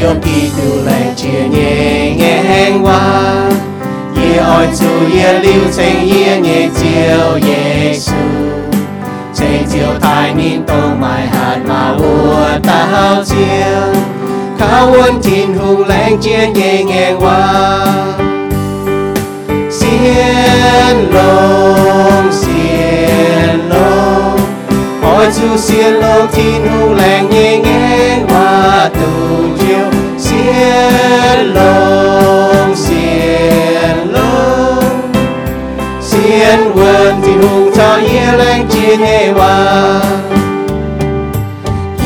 chiều kỳ tu lành chia nhẹ nghe hoa ye oi chu ye liu cheng ye nhẹ chiều Giêsu cheng chiều tai nín tô mai hạt mà vua tao chiều khao quân thiên hùng lành chia nhẹ nghe hoa. Xiên lông xiên lông ôi chú xiên lông thiên hùng lành nhẹ nghe hoa tu chiều. Xiên lông xiên lông xiên quân thiên hùng cho ye lành chia nhẹ hoa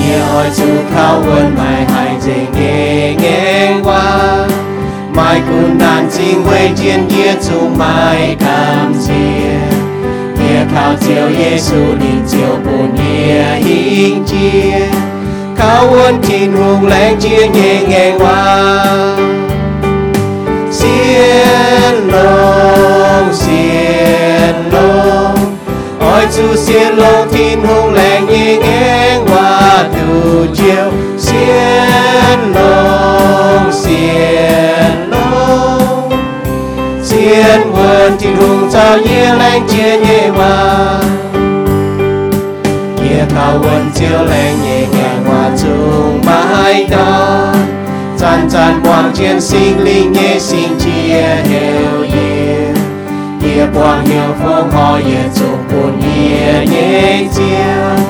ye ôi chú khao quên mai hai dây nghe nghe hoa mai kun đàn xin quê chiến ye chú mai cảm chia ye khao chiều Giêsu linh chiều bồn ye hình chia. Khao quân thiên hùng leng chia nhẹ nghe hoa xiên lông xiên lông ôi chú xiên lông thiên hùng leng nhẹ nghe hoa tu chiều. Quân thiên hùng cho ye leng chia nhẹ hoa ye khao quân chiều lên nhẹ nghe hoa chung mãi đó chan chan quang chiến sinh linh nhẹ sinh chia hiểu ye ye quang hiểu phong hoa ye chung quân ye nhẹ chiều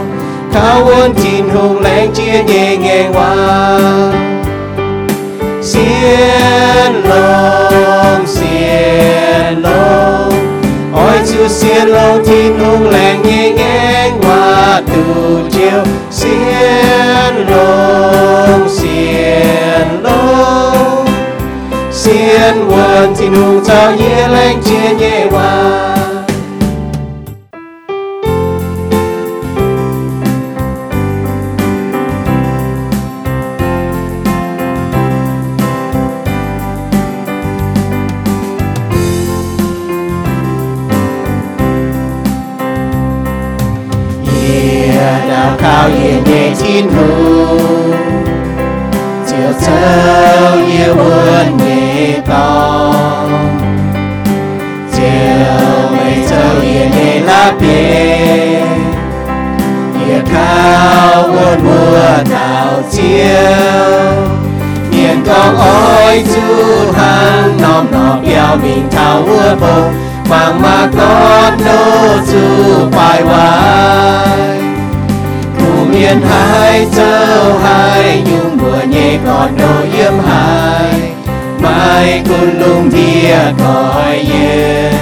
khao quân thiên hùng lên chia nhẹ nghe hoa xiên lâu thiên hùng leng nghe nghe hoa từ chiều. Xiên lông xiên lông xiên quần thiên hùng sao nhẹ lạnh chia nhẹ hoa thia cõi yên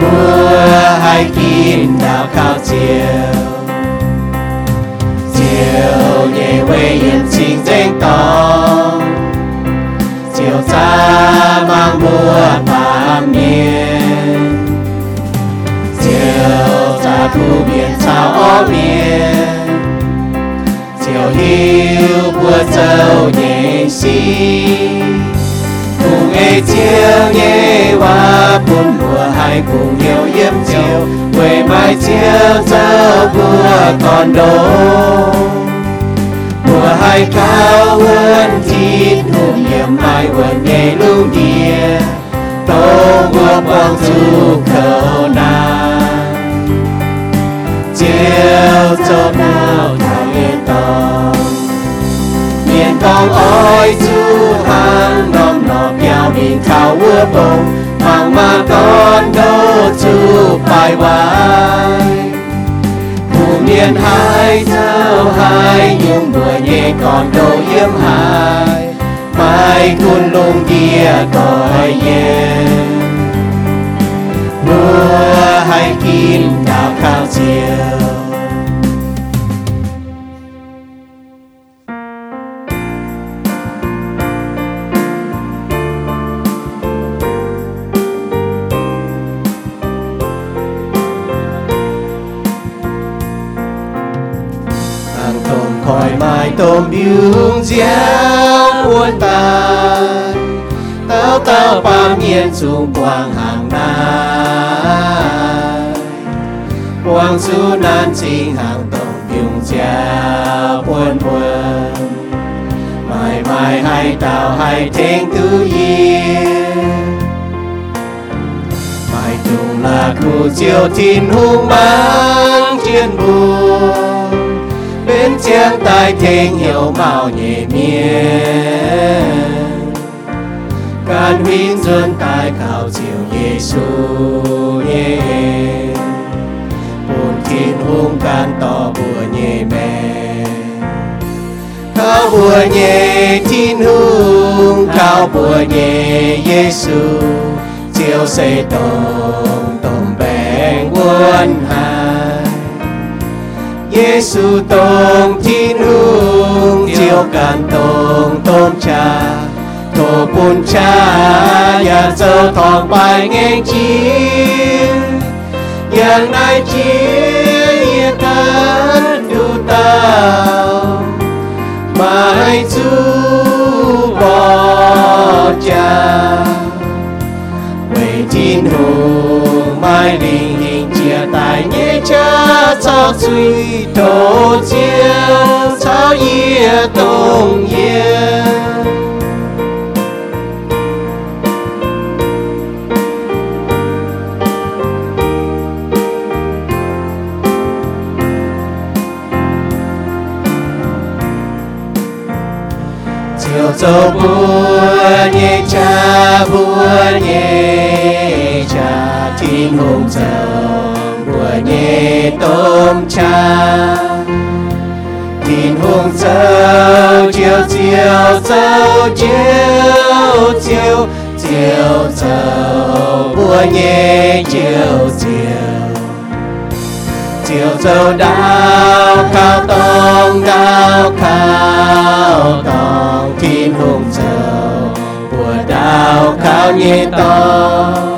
mùa hai kim đào cao chiều chiều nhẹ quê yên chính danh to chiều xa mang mùa bám miền chiều xa thu biển sao ó miền chiều hiu bùa dâu nhẹ xi cùng nghe chiều hoa buồn mùa hai cùng nhiều yếm chiều quê mai chiều dâu bùa còn đổ mùa hai cao hơn thịt hùng hiểm mai quần nhẹ lung địa tô mùa quang du khẩu mình khảo ua bông mang mà con đô chú bài hoài Cụ miền hai châu hai, nhung mùa nhẹ còn đồ yếm hai mai cun lùng kia cõi yên mùa hai kim đào cao chiều. Mai tôm biếng gieo buôn tao tao ba miền trung quang hàng nai. Quang su nan chính hàng tôm biếng gieo quân buôn. Mai hai tao hai thiên tu yên mai trùng là khu chiều thiên hung mang chiến buồn bên chiang tai thiên hiểu mạo nhẹ miên. Can huyên dân tai cao chiều Giêsu nhẹ buồn thiên hung can to bùa nhẹ mẹ. Cao bùa nhẹ thiên hung, cao bùa nhẹ Giêsu chiều xây tông tông bèn quân hai Giêsu tông thiên hương, chiều càn tông tông cha thổ bùn cha nhà giờ thòng bài nghe chi nhà nai chi ia tan du tao mai chú bỏ cha về thiên hùng mai linh cha cho suy tổ chiêu sao ia tông yên chiều dâu bùa nhẹ cha bùa nhẹ cha thiên hùng dâu tôn tôm cha thiên hùng dâu chiều chiều dâu chiều chiều chiều dâu bùa nhẹ, chiều chiều. Chiều dâu đào cao tông đào cao tông thiên hùng dâu bùa đào cao nhẹ to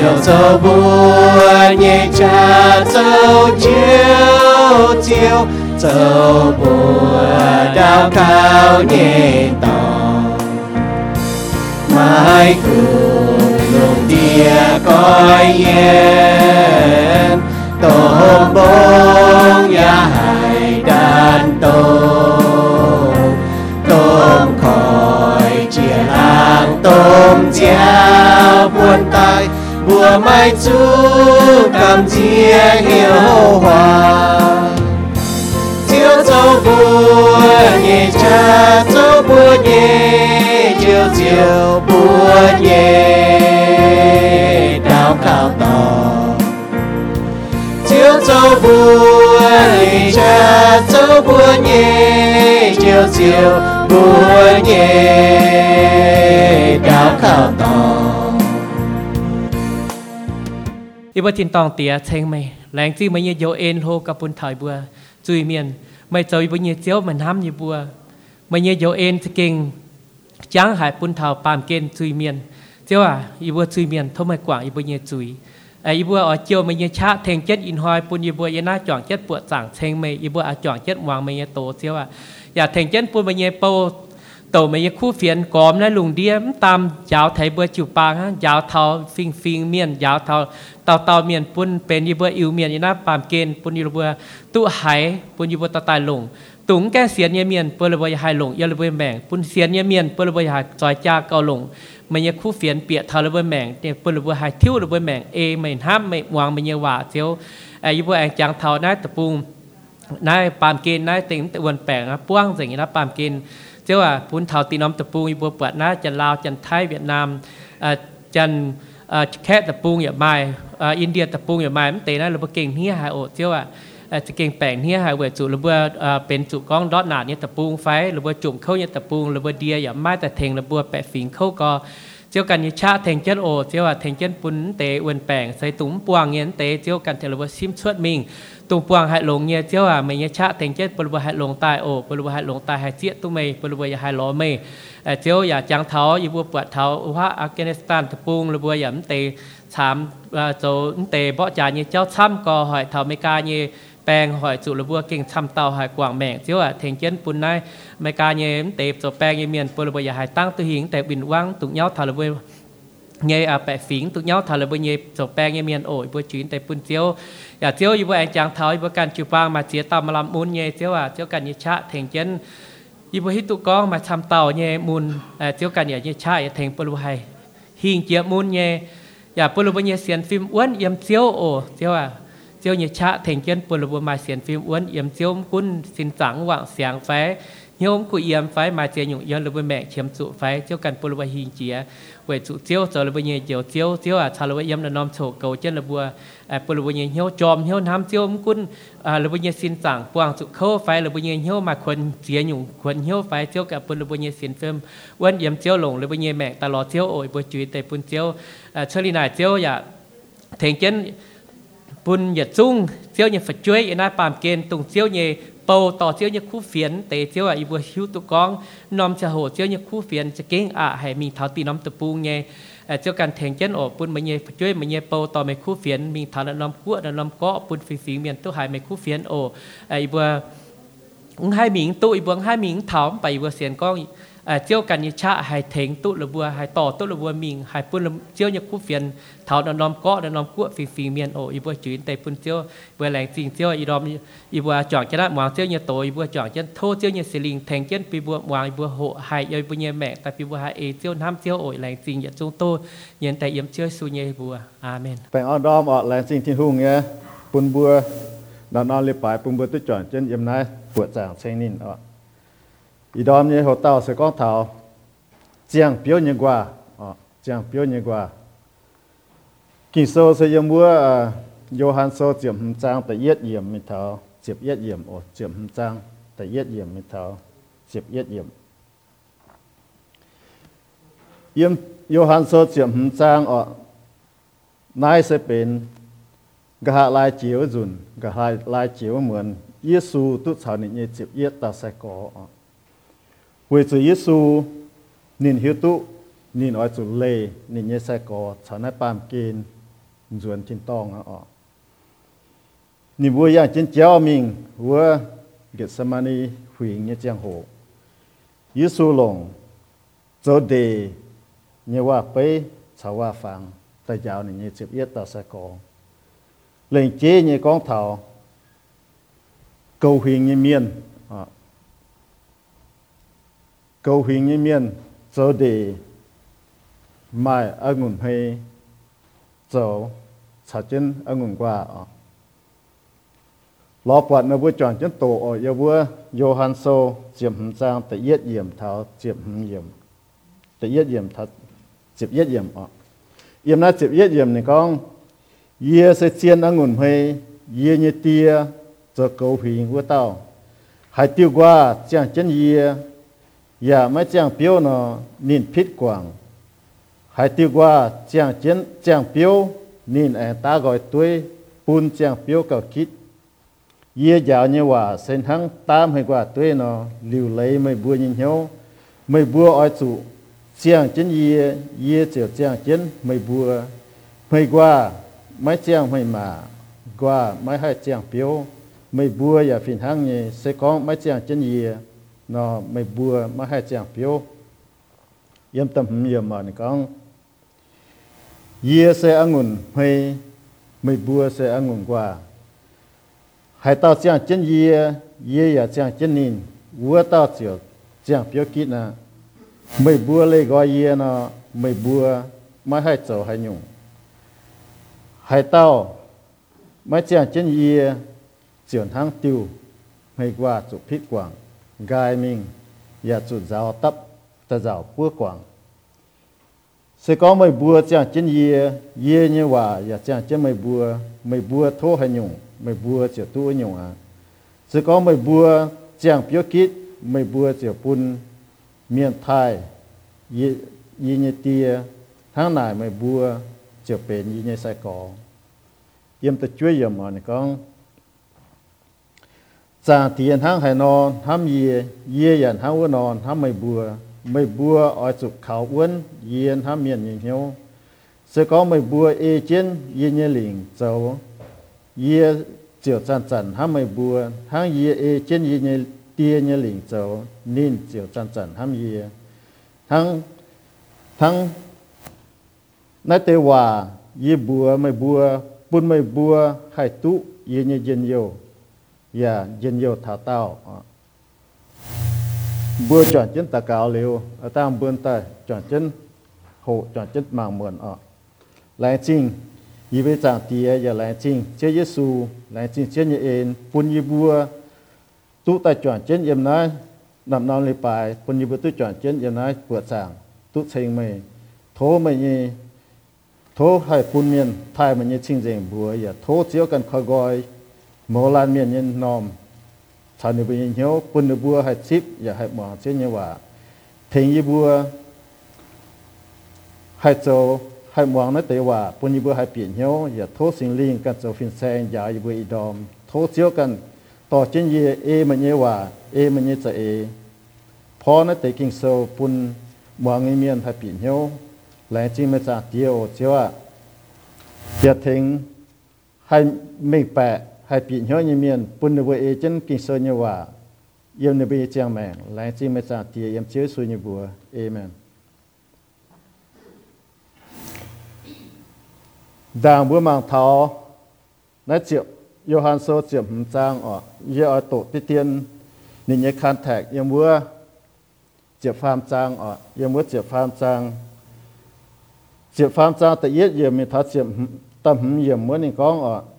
chiều dâu bùa nhẹ cha dâu chiều chiều dâu bùa đào cao nhẹ to. Mai cùng lùng địa coi yên tổ bông ya hải đàn tổ tôm khỏi chia hàng, tôm chéo buồn tay bùa mai chú, cảm chia hiểu hòa. Chiều dâu bùa nhẹ cha dâu bùa nhẹ chiều chiều bùa nhẹ đào cao to chiều dâu bùa nhẹ cha dâu bùa nhẹ chiều chiều bùa nhẹ đào cao อีว่าจินตองเตียเชงไม่แรงจี้ไม่เยโยเอ็นโฮกับปุนถอยบัวจุยเมียนไม่เจอบุญเยเจียวมันห้ำยี่บัวไม่เยโยเอ็นจะเก่งจ้างหายปุนเถาปามเกณฑ์จุยเมียนเจ้าอะอีบัวจุยเมียนเท่าไม่กว่าอีบัวเยจุยไอ้อีบัวอ๋อเจียวไม่เยชะเทงเจ็ดอินหอยปุนอีบัวยน่าจ่องเจ็ดปวดสั่งเชงไม่อีบัวอะจ่องเจ็ดวางไม่เยโตเจ้าอะอย่าเทงเจ็ดปุนไม่เยโป tổ mấy khu phiền cóm nó lùng điếm tam giáo thấy bữa chịu bang ha giáo thao phình phình miền giáo thao tàu tàu miền pun เป็นยี่เบื่ออิวเมียนยีนะปามเกณฑ์ปุ่นยีเบื่อตุหายปุ่นยีเบื่อตาตายลงตุงแกเสียนยีเมียนเปิ้ลเบื่อหายลงยี่เบื่อแบ่งปุ่นเสียนยีเมียนเปิ้ลเบื่อหายจอยจ้าเกาลงไม่ยี่คู่เฟียนเปียทาเบื่อแบ่งเนี่ยเปิ้ลเบื่อหายทิ้วเบื่อแบ่งเอไม่ห้ามไม่วางไม่ยี่ว่าเจียวไอ้ยีเบื่อแองจางเทานะตะปุงนายปามเกณฑ์นายติงตะวันแปลงนะป้วงสิ่งนี้นะปามเกณฑ์เจ้าว่าพุนเทาตีน้อมตะปูอีบัวเปิดนะจันลาวจันไทยเวียดนามจัน แค่ตะปูอย่าไม่อินเดียตะปูอย่าไม่มันเตะนะเราเก่งเฮียหายโอเที่ยว่ะจะเก่งแปลงเฮียหายเวจุหรือว่าเป็นจุก้องดอดหนาเนี่ยตะปูไฟหรือว่าจุ่มเข้าเนี่ยตะปูหรือว่าเดียอย่าไม่แต่เทงหรือว่าแปะฝิงเข้าก็ chiếu cần như cha thành chất ồ chiếu à thành chất bún tế uẩn bèn xây túng buang nghiến tế, chiếu cần thể là vợ sim suốt mình. Tùng hại lồng nghe chiếu à mày nhớ cha thành chất bờ vợ hại lồng tai ồ bờ vợ hại lồng tai hại chiết tụi mày bờ vợ hại lò mày à, chiếu à chẳng tháo như vua bật tháo, hoa Afghanistan thập buông là vua giảm tế sám à, chỗ tế bỏ trả như cháu xăm có hỏi thảo mấy ca như แปลงหอยจุระบัวเก่งทำเต่าหายกว่างแมงเจ้าเทงเจนปุ่นนายไม่กาเยมเตบจบแปลงเยเมียนปุระบัวยาหายตั้งตัวหิงแต่บินว่างตุกเย้าทาระบัวเงยอาแปะฝิงตุกเย้าทาระบัวเยจบแปลงเยเมียนโอ้ยบัวจีนแต่ปุ่นเจียวอย่าเจียวอยู่บัวแองจางเท้าอยู่บัวการจิปางมาเจียตามมาลำมุนเยเจ้าเจ้ากันยิชะเทงเจนยิบหิตุกองมาทำเต่าเยมุนเจียวกันอย่าเยชะอย่าเทงปุระบัวหิงเจียมุนเยอย่าปุระบัวเยเสียนฟิมอ้วนเยี่ยมเจียวโอ้เจ้า เจ้าเนื้อชะแทงเกียนปุรบุมาเสียนฟิล์มอ้วนเอี่ยมเจียวกุ้นสินสังหว่างเสียงแฟ้โยมกุเอี่ยมไฟมาเจียหยุ่งย้อนระเบิดแม่เขียมสุไฟเจ้ากันปุรบุหิงเจียเวจุเจ้าวจอระเบิดเยี่ยเจียวเจ้าเจ้าอะชาระเบิเยี่ยมนนอมโฉกเกาเจนระบัวปุรบุเยี่ยเหี่ยวจอมเหี่ยวน้ำเจียวกุ้นระเบิดเยี่ยสินสังหวงสุเข้าไฟระเบิดเยี่ยเหี่ยวมาควรเจียหยุ่งควรเหี่ยวไฟเจ้ากับปุรบุเยี่ยเสียนฟิล์มอ้วนเอี่ยมเจ้าหลงรบิเยี่ยแม่ตลอดเจียโอยบัวจุยแต่ปุนเจียเชลีนาเจียอย่าเถงเจน ปุ่นหยัดซุ้งเสียวเนี่ยฝัดช่วยนะปามเกณฑ์ตรงเสียวเนี่ยโปต่อเสียวเนี่ยคู่เฟียนเตเสียวอะอีบัวชิวตุกองนอมจะโหเสียวเนี่ยคู่เฟียนจะเก่งอะให้มีเท้าตีน้ำตะปูเนี่ยเจ้าการแทงเจ้นโอกปุ่นมันเยฝดช่วยมันเย่โปต่อไม่คู่เฟียนมีเท้านน้ำกั้วน้ำเกาอปุ่นฝีฝีเมียนตัวหายไม่คู่เฟียนโอไอ้บัวให้หมิงตู้อีบัวให้หมิงถามไปบัวเสียนก้อง Ờ, chiếu cả như cha hay thính tụ là vừa hay tỏ, tụ là vừa mình hay phun là như khu phiền, thảo nó nằm có nó nằm cua phì phì miền ổ y vừa chuyến tây phun chiếu vừa lành xin chiếu y chọn cho nó mong như tổ y chọn chân thô chiếu như xì linh chân phi vừa mong y hộ hay y vừa mẹ, tại phi vừa hay ấy nam chiếu ổ lành xin nhận chúng tôi nhận tại yếm chiếu su nhẹ vừa amen. Phải ở đom ở lành xin thiên hùng nhé. Phun vừa nó nó liệp bài phun vừa tôi chọn chân yếm này vừa giảng xem nín ạ ý đó như hồ tàu sẽ có thảo giang biểu như qua ở giang biểu như qua kỳ sô sẽ yếm bùa Johan sô chiếm hầm trang tại yết yểm mình thảo chiếm yết yểm ở chiếm hầm trang tại yết yểm mình thảo chiếm yết yểm yếm Johan sô chiếm hầm trang ở นายจะเป็นกะหาลายเจียวจุนกะหาลายเจียวเหมือนเยซูตุชาวนี่เจ็บเยตาใส่กอ 为主耶稣，您晓得，您爱主累，您也晒过，常来办见，人听懂啊哦。你不要真教明，我给什么呢？回应也讲好，耶稣龙走的，你话背，朝话放，但教你你直接到晒过，连接你光头，cầu 回应面。câu hình như miền giờ để mai ăn ngủ hay dầu sạch chân ăn ngủ qua ở lọ quạt nó vừa chọn chân tổ ở yêu vừa yêu han sâu diệm hầm sang tự yết diệm thảo diệm hầm diệm. Tự yết yếm thảo, diệp yết diệm ở yếm na diệp yết diệm này con, yê sẽ chiên ăn ngủ hay yê như tia giờ câu hình vừa tao hải tiêu qua chẳng chân yê nó vừa chọn chân tổ ở yêu vừa Johan so chiếm hầm trang tại yết yểm thảo chiếm hầm yểm tại yết yểm thật chiếm yết yểm à yếm na chụp yết yếm này con yê sẽ chiên ăn ngùn hay yê như tia cho cầu hình của tao hai tiêu qua chẳng chân yê ya mấy chẳng biểu nó nín phít quảng hai tiêu qua chẳng chân chẳng biểu nín anh ta gọi tuổi bún chẳng biểu cầu kít yê dạo nhưว่าเส้นทั้งตามให้กว่าตัวเนาะหลิวเลยไม่บัวยิงเหี่ยวไม่บัวอ้อยสู่ chiang chân ye ye chiều chiang chân mày bùa mày qua mấy chiang mày mà qua mấy hai chiang biểu mày bùa ya phiền hang nhỉ sẽ có mấy chiang chân ye nó mày bùa mà hai chàng phiếu. Yếm tâm hầm yếm mà này con. Ye sẽ ăn ngùn hay mày bùa sẽ ăn ngùn qua hai tao chàng chân ye ye ya chàng chân nín vua tao chiều chàng phiếu kỹ nè mày bùa lấy gọi ye nó mày bùa mà hai chỗ hai nhung. Hai tao mới chàng chân ye chuyển hàng tiêu hay qua chụp phít quảng gai mình và chủ giáo tập ta giáo bước quảng. Sẽ có mấy bùa chẳng chân ye ye như hòa, và chẳng chân mấy bùa mấy bùa thô hay nhung mấy bùa chỉ tu nhung à. Sẽ có mấy bùa chẳng biểu kít, mấy bùa chỉ bùn miền thái ye ye như tia, tháng này mấy bùa chỉ bền ye như sai cỏ yếm ta chui yếm mà này con. จะเป็นยีเนไซกอเยี่ยมตะช่วยยมอนกองจางเตียนทั้งไหนอนทำเยียเยียยันทั้งว่านอนทำไม่บัวไม่บัวอ้อยจุกเขาอ้วนเยียนทำเมียนยิงเหียวเสก็ไม่บัวเอเจนยีเนหลิงเจ้าเยียเจียวจันจันทำไม่บัวทั้งเยียเอเจนยีเน tia như liền châu nên chiều chân chân ham gì thằng thằng nãy tê hòa ye bùa mày bùa bún mày bùa hai tu ye như dân yêu và dân yêu thả tao. Bữa chọn chân ta cáo liều ở tam bữa ta chọn chân hộ chọn chân mạng mượn ờ. ở lại chinh y với chàng tía e và lại chinh chế Giêsu lại chinh chế nhị ên quân y bùa tu ta chọn chân yếm nói nằm non lì bài pun y bùa tu chọn chân yếm nói bữa chàng tu thành mày thố mày nhì, thố hay quân miền thay mày nhì chinh dành bùa và thố chiếu cần khơi gọi mô lan miền nhân nòm thà nụ bình nhớ quân nụ bùa hay chip và hay bỏ chết như hòa thình như bùa hay châu hay mong nói tế hòa quân như bùa hay biển nhớ và thố sinh linh căn châu phiên sen và như bùa y đòm thố chiếu căn ต่อเช่นเยเอมันเยว่าเอมันเยจะเอพอนะเตกิงโซปุนมองเมียนทับปีเหียวแหลงจริงมาจากเดียวเจ้าอย่าทิ้งให้ไม่แปะ hai bị nhớ như miền bún được với e chân kinh sơ như hòa yêu như e bây chàng mẹ lại chỉ mới ra thì em chưa suy như bùa amen. Đang bữa mang tháo nói chuyện yêu han sơ chuyện hùng trang ở yêu ở tổ tiên tiên nên nhớ khăn thẹt yêu bữa chuyện phàm trang ở yêu bữa chuyện phàm trang chuyện phàm trang tự nhiên yêu mình tháo chuyện tâm hùng yêu muốn nên có ở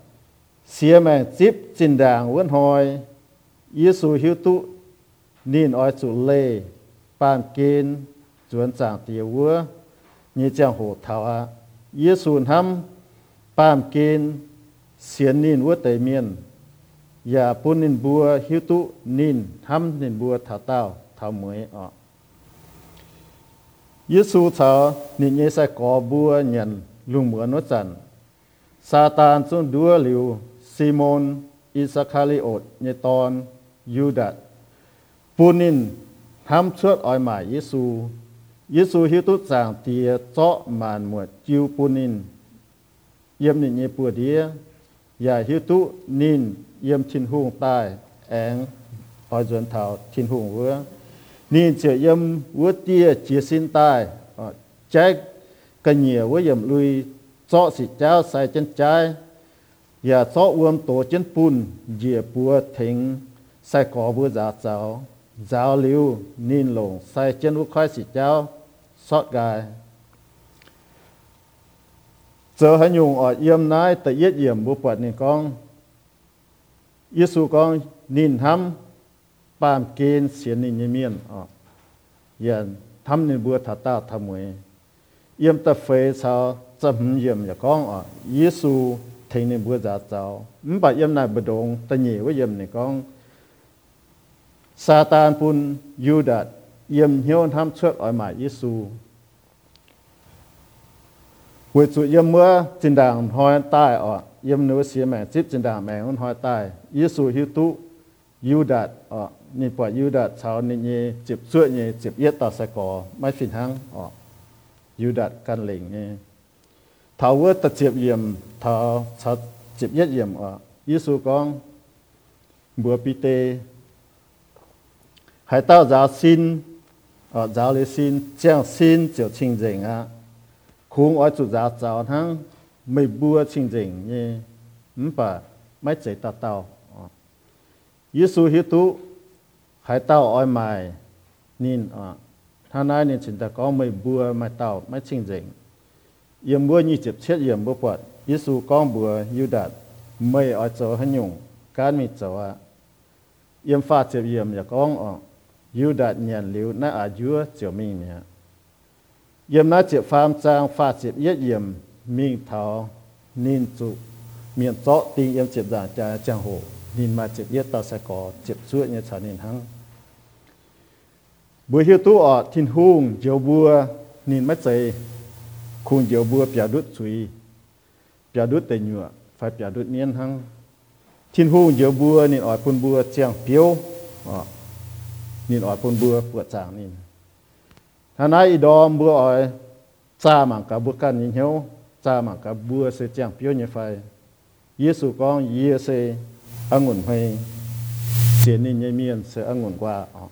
xia mẹ chip trên đàng vẫn hồi Giêsu hiếu tụ nên ở chủ lê ban kiên chuẩn trang tiêu vua như trang hồ thảo à Giêsu hâm ปามเกณฑ์เสียนินวัวเตเมียนอย่าปุ่นนินบัวฮิวตุนินทำนินบัวถาเต้าถาเหมยออกยิสูเถานินเยสกอบัวเนียนลุงเหมือนวจันซาตานซุนดัวหลิว ซีโมน อิสคาริโอตเนตอน ยูดาปูนินทำเชื้ออ้อยหมายเยซูเยซูฮิตุสางเตียเจาะมานหมวดจิวปูนิน เยี่ยมนินเยปัวเดียอย่าฮิตุนินเยี่ยมชินหุงใต้แองพอยจนเทาชินหุงเวือนินเจียเยี่ยมเวัวเตียเจียสินใต้แจ็คกันเหนียวเยี่ยมลุยเจาะสิเจ้าใส่จันใจ giờ cho uom tổ chân bùn giờ bùa thính sai có bùa giả giáo giáo lưu nín lồng sai chân vũ khai sĩ giáo sót gai. Giờ hãy nhung ở yếm nái tại yết yếm bùa bật nín con. Yết su con nín hâm bàm kên xiên nín nhị miên ở giờ thăm nín bùa thà ta thà mùi yếm ta phê sao, chấm yếm giờ con ở yết 听的不咋糟，唔把音那不懂，但也我音你讲，撒旦般犹大ยิมเหี่ยวทำเชือกอ้อยหมายยิสูเวจุเยิมเมื่อจินดางหอยตายออกยิมเนื้อเสียแม่จิบจินดางแม่หุนหอยตายิสูฮิตุยูดัดออกนี่ป่อยยูดัดชาวนี่เยจิบเสื้อเยจิบเย็ดต่สกอไม่ฟินหังออกยูดัดการเหล่งเนี่ย chặt chip yết yếm ở Giêsu con bữa pi tê hãy tao giáo xin ở giáo lý xin chẳng xin chiều trình dình á คงอ้อยจุดจาเจ้าทั้งไม่บัวจริงจริงนี่มป่ะไม่ใจตาเต้ายิสูฮิตุหายเต้าอ้อยใหม่นินอ่ะท่านายนี่จินตะก็ไม่บัวไม่เต้าไม่จริ งจริงเยี่ยมบัวยี่เจ็บเช็ดเยี่ยมบัวปวดยิสูก้องบัวยูดัดไม่อ้อยเจ้าหันยุงการมีเจ้าอ่ะเยี่ยมฟ้าเจ็บเยี่ยมอย่าก้องอ่ะยูดัดเนียนห คุณเดียวบัวปียาดุดสุยปียาดุดแต่หยัวไฟปียาดุดเนียนทั้งทิ้นหูเดียวบัวนี่อ่อยปุ่นบัวเจียงเปียวอ๋อนี่อ่อยปุ่นบัวปวดจางนี่ท่านายดอมบัวอ่อยซาหมังกับบัวกันยิ่งเหี่ยวซาหมังกับบัวเสียจียงเปียวเนี่ยไฟเยสุกองเยเสอังุ่นไฟเสียนี่ยเมียนเสอังุ่นกว่าอ๋อ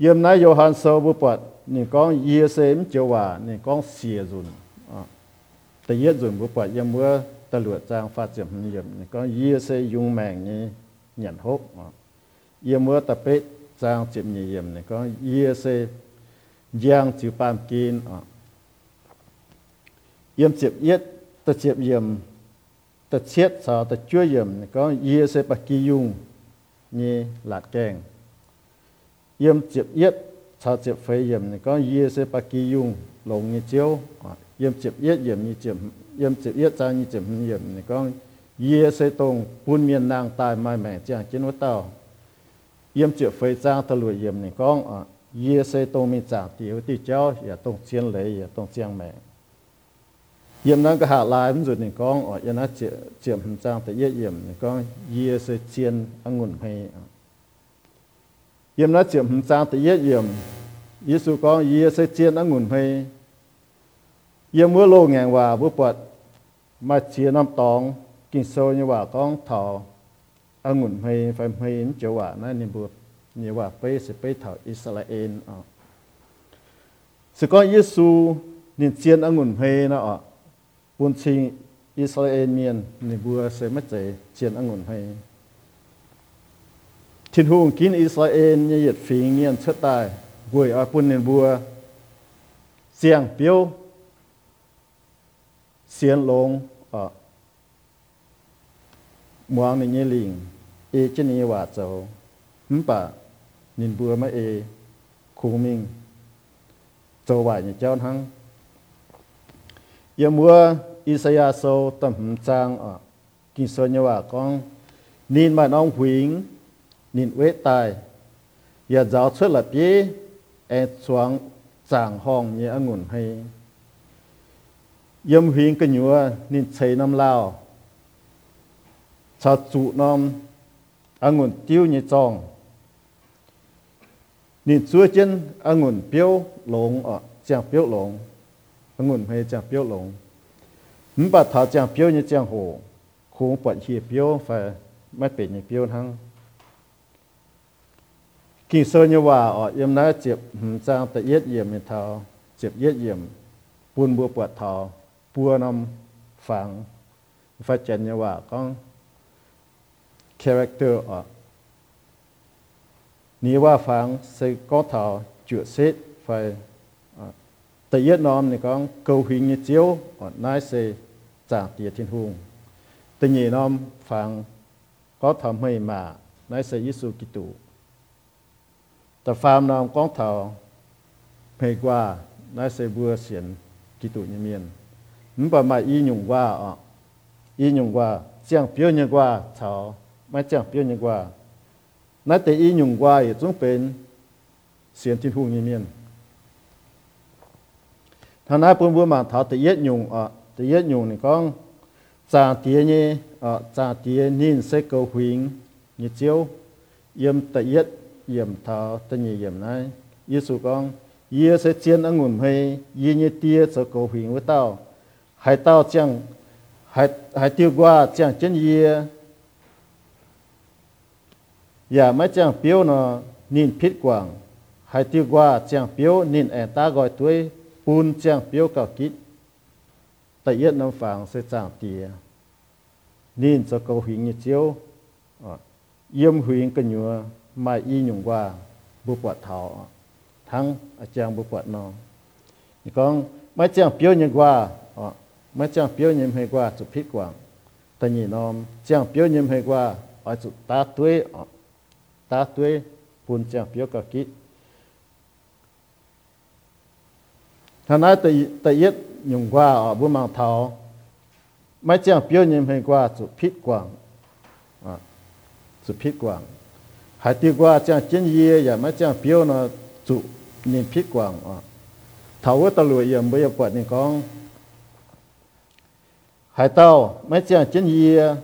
เยี่ยมนายโยฮันเซอร์บุปผ ดนี่กองเยเซมเจว่านี่กองเสียจุนแต่เยจุนบุปัดยังเมื่อตลวดจางฟาเจียมเยี่ยมนี่กองเยเซยุงแมงนี่หยันหก yếm mua tập bế giang chịp nhị yếm này có yê xê giang chịu bàm kín à yếm chịp yết ta chịp yếm ta chết sao ta chúa yếm này có yê xê bạc kỳ dung như lạt kèng yếm chịp yết cha chịp phê yếm này có yê sẽ bạc kỳ dung lồng như chiếu yếm chịp yết yếm như chịp yếm chịp yết cha như chịp yếm này có yê sẽ tông buôn miền nàng tài mai mẹ chàng kiến với tao yếm chịu phê giang tao lùi yếm này có à yê xê tông mi trả tiểu ti cháu yà tông chiến lệ yà tông chiang mẹ yếm năng cái hạ lại mình rồi này có à yếm nó chịu chịu hình giang yết yếm này có yê sẽ chiến anh ngôn hay yếm nó chịu hình giang tại yết yếm Giêsu con yê xê chiến anh ngôn hay yếm mưa lô ngàn hòa bút bật mà chia năm tòng kinh sâu nhưว่าก้องถอองุ่นให้ไฟให้เจ้าว่านั่นนี่บุตรนี่ว่าไปสิไปถออิสราเอลอ่ ชิงอิสราเอลเมียนนี่บัวเสไม่ใจเจียนองุ่นให้ทินหูกินอิสราเอลเนี่ยเหยียดฝีเงียนเชิดตายบุยอ่ะปุนเนี่ยบัวเสียงเปียวเสียนลงอ่ะ muang ni nye ling e chen ni wa zo hm pa nin bua ma e khu minh zo wa ni chao hang ya mua Isaiah so tâm hm chang a ki so nya wa kong nin ma nong huing nin we tai ya zao chue la pie e chuang chang hong ni angun hay yam huing ka nyua nin chei nam lao cha chủ nom angun tiêu như chong nhìn chúa chân angun biểu lồng ở chàng biểu lồng angun hay chàng biểu lồng นินเวตายอย่าเจ้าเชลับยีแอสวงจางห้องเนี่ยองุ่นให้ยมหิงกันอยู่นินใช้น้ำเลาชาจูน้อมองุ่นติ้วเยจองนินซัวเจนองุ่นเปียวหลงอะจางเปียวหลงองุ่นให้จางเปียวหลงมันปัดถาจางเปียวเยจางโหคงปัดเหียเปียวไฟไม่เป็นเยเปียวทั้ง กี่โซนยว่าอ่อเยี่มน้าเจ็บจางแต่เย็ดเยี่ยมเทาเจ็บเย็ดเยี่ยมปูนบัวปวดทอปัวนำฟังฟาเจนเยว่าก็คาแรคเตอร์อ๋อนี่ว่าฟังใส่ก็ทอจืดเซ็ตไฟแต่เย็ดน้อมนี่ก็เกาหิงเจียวอ๋อนายเซจากเตียทินหุงแต่ยีน้อมฟังก็ทำให้มานายเซยิสุกิตู ta phàm nam con thảo hay qua na se vừa xiển, kỳ tụ nhân miền mình bảo mà y nhung qua ọ y nhung qua chẳng biểu nhân qua thảo mà chẳng biểu nhân qua. Na tế y nhung qua thì chúng bên xiển thiên hùng nhân miên. Thằng na bùn bùn mà thảo tế yết nhung ọ tế yết nhung này con, cha tía nhé ọ cha tía nín sẽ cầu huynh như chiếu yếm tế yết yểm thảo tên như yểm này Giêsu con yê sẽ chiến ở nguồn hay yê như tia sẽ cầu hình với tao hãy tao chẳng hãy hãy tiêu qua chẳng chân yê và mấy chẳng biểu nó nhìn phít quảng hãy tiêu qua chẳng biểu nhìn em ta gọi tuổi bùn chẳng biểu cầu kít tại yên nông phẳng sẽ chẳng tia nhìn sẽ cầu hình như chiếu yếm hình cái nhựa มาอีหยุ่งว่าบุปผาเทาทั้งอาจารย์บุปผานองนี่ก็ไม่จ้างเปียวยังกว่าไม่จ้างเปียวยังให้กว่าจุพิษกว่างแต่นี่น้อมจ้างเปียวยังให้กว่าอาจุตาตัว ta tuế bùn chẳng biểu cả kỹ thằng nói tự tự yết dùng qua ở bùn mang thảo mấy chẳng biểu nhìn hay qua chủ phít quảng hai tiêu qua chẳng chân yê ya mấy chẳng biểu nó chủ nhìn phít quang. À thảo với tao lùi yếm bây giờ quạt này con. Hai tao mấy chẳng chân yê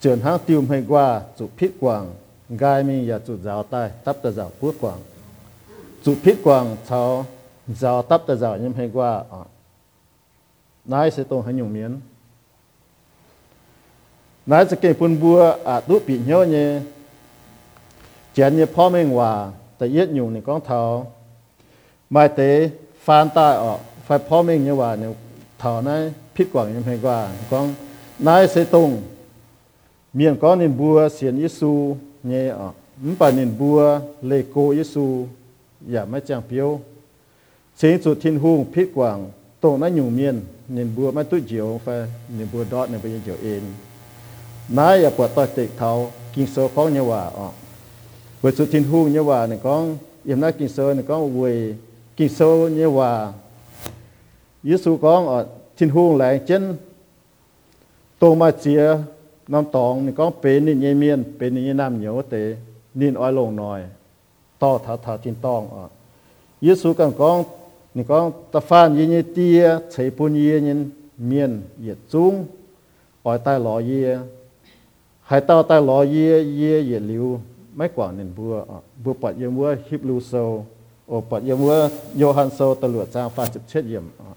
chuyển hàng tiêu hay qua chủ phít quang, gai mi ya chủ giáo tai tắp tờ giáo phước quang, chủ phít quang cháu giáo tắp tờ giáo nhưng hay qua. Ờ. À nãy sẽ tông hay nhung miến nãy sẽ kể phun bùa à tụ bị nhớ nhé chén nhưพ่อ mình hòa tại yết nhung này con thảo mai tế phan tai ở phải พ่อ mình như hòa này thảo này phít quảng nhưng hay qua con nãy sẽ tông miền có nên bùa xiên Giêsu nhé ở mình bà nên bùa lê cô Giêsuอย่าไม่จังเปียวเสียงสุดทินหุงพิษกว่างโตนั้นอยู่เมียนเนินบัวไม่ตุ้เจียวไฟเนินบัวดอดเนินไปยังเจียวเอง นายอย่าปวดต่อเตกเท้ากินโซของเยาว่าอ๋อเวสุดทินหุงเยาว่าเนี่ยก้องยมนักกินโซเนี่ยก้องเวกินโซเยาว่ายิสุก้องออทินหุงแหลงเจนโตมาเจียน้ำตองหนี่งก้องเป็นนี่เยเมียนเป็นนี่น้ำเหนียวเตนินอ้อยลงหน่อยต่อถาถาทินตองอะยิสุกันก้องหนี่งก้องตะฟานยินเตียใช้ปุญเยยินเมียนเหยียดจุ้งอ้อยใต้หล่อเยีย ให้เต้าใต้หล่อเยียเยียเหยียดลิวไม่กว่านินบัวอ่ะบัวปัดเยมัวฮิบลูโซโอปัดเยมัวโยฮันโซตลวดจางฟ้าจิบเช็ดเยี่ยมอ่ะ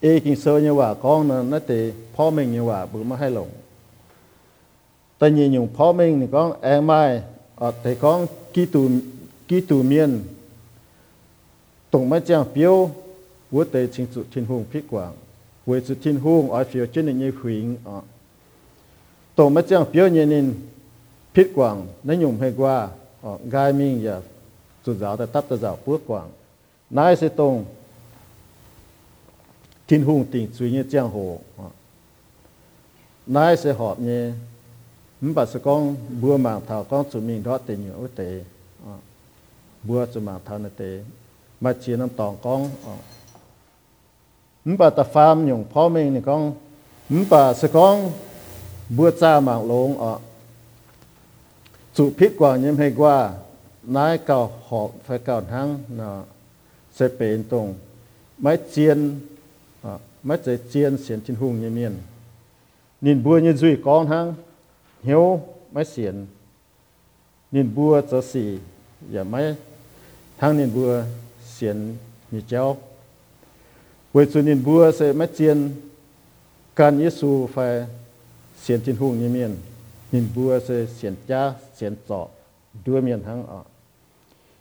เอกิงโซเนี่ยว่าก้องนั้นนั่นเตพ่อเมงเนี่ยว่าบือมาให้หลงแต่ยีอยู่พ่อเมงนี่ก้องแองไม้อ่ะแต่ก้องกีตูกีตูเมียนตรงมาจ้างเ tổ mấy chẳng biểu nhiên nên phít quảng nên dùng hay qua gai miệng giờ chủ giáo tại tắt tờ giáo bước quảng nãy sẽ tông thiên hùng tình suy như chẳng hồ nãy sẽ họp nhé mình bảo sẽ con bữa mảng thảo con chủ mình đó tình nhiều tế bữa chủ mảng thảo này tế mà chỉ nằm tòng con mình bảo ta farm dùng phó mình thì con mình bảo sẽ con bữa cha mà lông ở chủ phít quả nhâm hay qua nái cao họ phải cao thắng là sẽ bền tùng máy chiên máy chế chiên xiên chín hùng như miền nhìn bùa như duy con thắng hiếu máy xiên nhìn bùa cho xì và máy thắng nhìn bùa xiên như chéo với chủ nhìn bùa sẽ máy chiên cần Giêsu phải xiên trên hùng như miền nhìn bùa sẽ xiên cha xiên trọ đưa miền hăng ở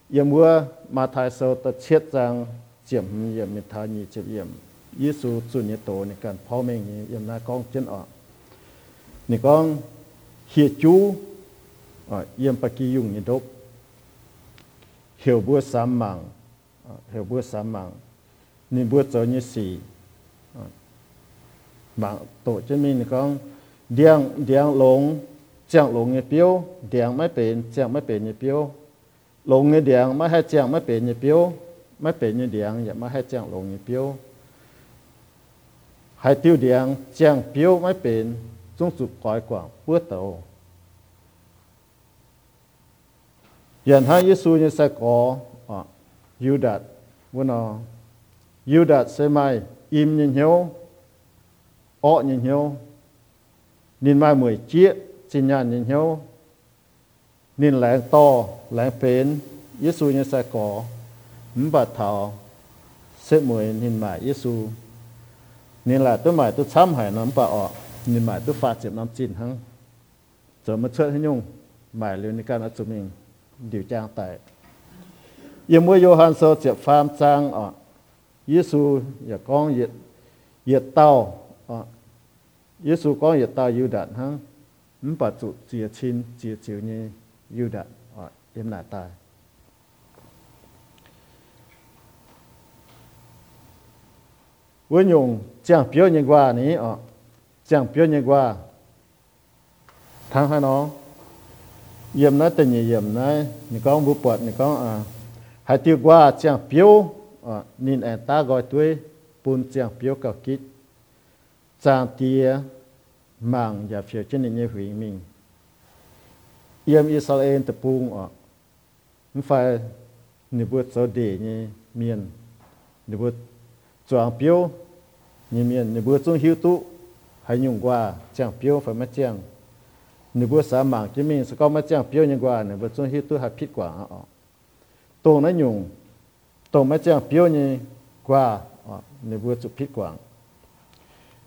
yếm bùa mà thái sâu ta chết rằng chiếm yếm miệt thai nhị chiếm yếm ยิสุสุญญโตในการพ่อแม่นี้ยำนากองเจนออกนี่กองเฮียจูอ่เยี่ยมปะกียุงยิดก เหี่ยวบัวสามมังเหี่ยวบัวสามมังนี่บัวเจอนี่สี่บางโตจะมีนี่กองเดียงเดียงหลงเจียงหลงเนี่ยเปียวเดียงไม่เป็นเจียงไม่เป็นเนี่ยเปียวหลงเนี่ยเดียงไม่ให้เจียงไม่เป็นเนี่ยเปียวไม่เป็นเนี่ยเดียงอย่าไม่ให้เจียงหลงเนี่ยเปียวให้tiêu điện chẳng biểu mấy bên trung dục cõi quảng bước đầu hiện hai Giêsu như sẽ có à yêu đạt muốn nó yêu đạt sẽ mai im nhìn hiếu ọ nhìn hiếu nhìn mai mười chiếc xin nhàn nhìn hiếu nhìn lẹng to lẹng bền Giêsu như sẽ có mắm bát thảo sẽ mười nhìn mai Giêsu นี่ นินมาเหมยเจี๊ยสิญญาณยินเหวนินแหละตัวใหม่ตัวช้ำหายน้ำปลาออกนี่ใหม่ตัวฟาดเจ็บน้ำจีนทั้งจะมาเช่วยให้ยุ่งหมายเรื่องในการอัจฉริยดิวจางไตยังเมื่อโยฮันโซเจ็บฟามจางออกยิสูอย่ากองเหยียดเหยียดเต้า 耶穌講要到猶大哈，唔把主接親接照呢猶大啊，因來帶。我用講表演話呢啊，講表演話，睇下喏，驗啦定係驗啦，你講冇撥，你講啊，係對話講表啊，你誒打個對，半講表夠結。cha tia mang ya phía trên này như hủy mình. Yếm Israel tập trung ở phải nếu bước sau để như miền nếu bước chọn biểu như miền nếu bước trong hiếu tu hay nhung qua chẳng biểu phải mất chẳng nếu bước sa mang chứ mình sẽ có mất chẳng biểu nhung qua nếu bước trong hiếu tu hay phít quả ở tổ nó nhung tổ mất chẳng biểu như qua nếu bước chụp phít quảng.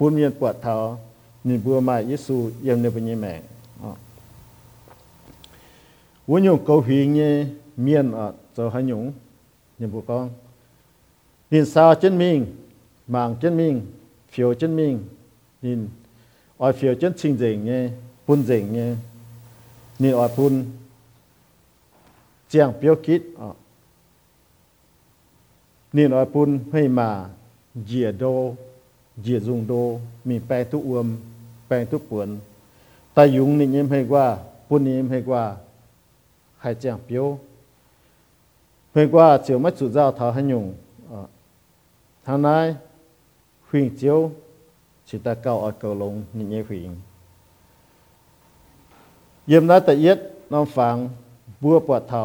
buôn miền quạt thảo nín bùa mai Giêsu yếm nửa bùa như mẹ. Vốn nhung cầu hủy như miền ở giờ hai nhung như bùa con. Nín sao chân mình mạng chân mình phiếu chân mình nín ở phiếu chân trình dình như bún dình như nín ở bún chiang biểu kít à nín ở bún hay mà dìa đô ជាយងដូមីប៉ែទុអ៊ឹមប៉ែទុពួនតាយុងនិញឹមហេកវ៉ាពុននិញឹមហេកវ៉ាហៃចាំពីយោហេកវ៉ាជាមកសុចាថាហញុងថាណៃហ៊ីងជោจิตาเก้าอากลงนี่เงี้ยผิงเยี่ยมนะแต่เย็ดน้องฟังบัวปวดเท้า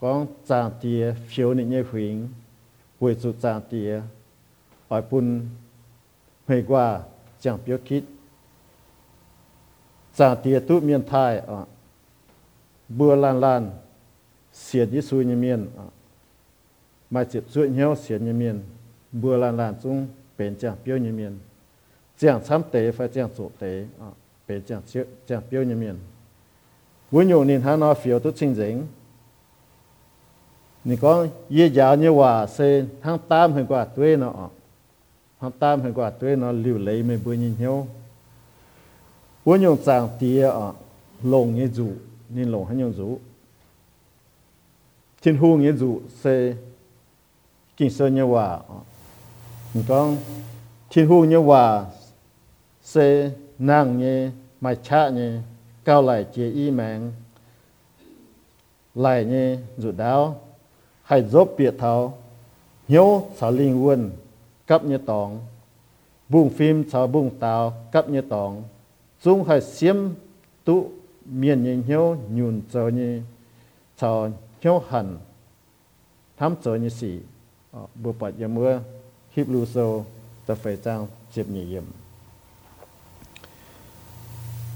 ของจางเตียเฟียวนี่เงี้ยผิงปวยสุดจางเตียอ่อยปุ่น อฟิวตุชิงจิงนี่ก็ยี่ยาวเนี่ยว่าเซทั้งตามเห็นกว่าตัวเนาะทั้งตามเห็นกว่าตัวเนาะหลิวเลยไม่บุญยิงเหียววันอยู่จางเตียอ่ะลงเนี่ยจูนี่ลงให้ยังจูทิ้งหูเนี่ยจูเซกินเซเนี่ยว่านี่ก็ทิ้งหูเนี่ยว่าเ nó tam hay quả tuế nó lưu lấy mấy bữa nhìn nhau bữa nhung sang tía à lồng như dụ nên lồng hay nhung dụ thiên hương như dụ sẽ kinh sơn như hòa. Mình con thiên hương như hòa sẽ năng như mai cha như cao lại chế y mạng, lại như dụ đáo, hay giúp biệt thảo nhau xả linh quân cấp như tòng. Buông phim cho buông tàu, cấp như tòng. Chúng hãy xiêm, tụ miền như nhau nhún trở như, cho nhau hẳn. Thám trở như sĩ bùa bật như mưa hiệp lưu sâu tập phải trang chịp nhị yếm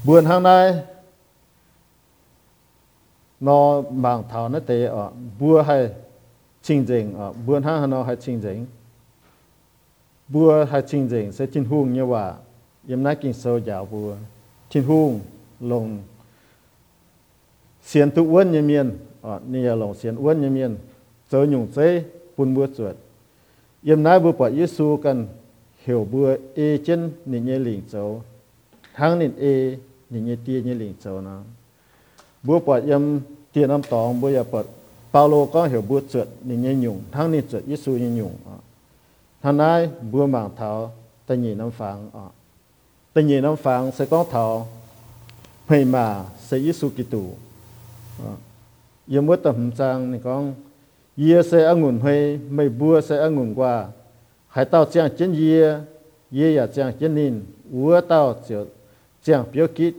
buồn hàng này, nó mang thảo nó tế ở ờ, bùa hay chinh dình ở bùa hang nó hay chinh dình bùa hay chinh dịnh sẽ chinh hùng như vậy yếm nát kinh sâu giáo bùa. Chinh hùng lồng. Xiên tu uốn như miên. Ờ, Ở nia lồng xiên uốn như miên. Chớ nhung chế bùn bùa chuột. Yếm nát bùa bỏ Giêsu cần hiểu bùa e chân nị nhẹ lỉnh châu thang nị e nị nhẹ tia nhẹ lỉnh châu nà, bùa bỏ yếm tia âm tòng bùa yà bỏ Paulo có hiểu bùa chuột nị nhẹ nhung. Thang nị chuột Giêsu nhẹ nhung. Ờ thằng nay bữa mảng thảo, ta nhìn năm phẳng ờ. ta nhìn năm phẳng sẽ có thảo hay mà sẽ Giêsu Kitô. Ờ. Yếm mất tầm trang này con yê sẽ ăn ngủn hay mày bữa sẽ ăn ngủn qua hãy tao chẳng chân yê yê ya chẳng chân nín ua tao chàng chẳng biểu kít.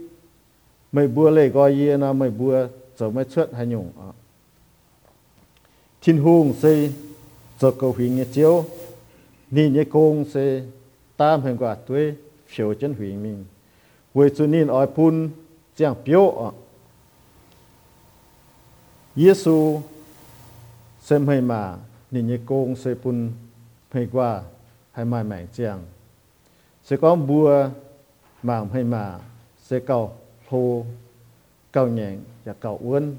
Mày bua lệ gọi yê nó mày bua chở mày xuất hay nhung à thiên hùng xây giờ cầu huyền nghe chiếu. ni nhé công xây tam hình quả tuổi phiếu chân hủy mình với chủ nín ở pun chẳng biểu à Giêsu xem hay mà ni nhé công xây pun hay qua hay mai mảng chẳng sẽ có bùa mảng hay mà sẽ cầu hồ cầu nhẹ và cầu uốn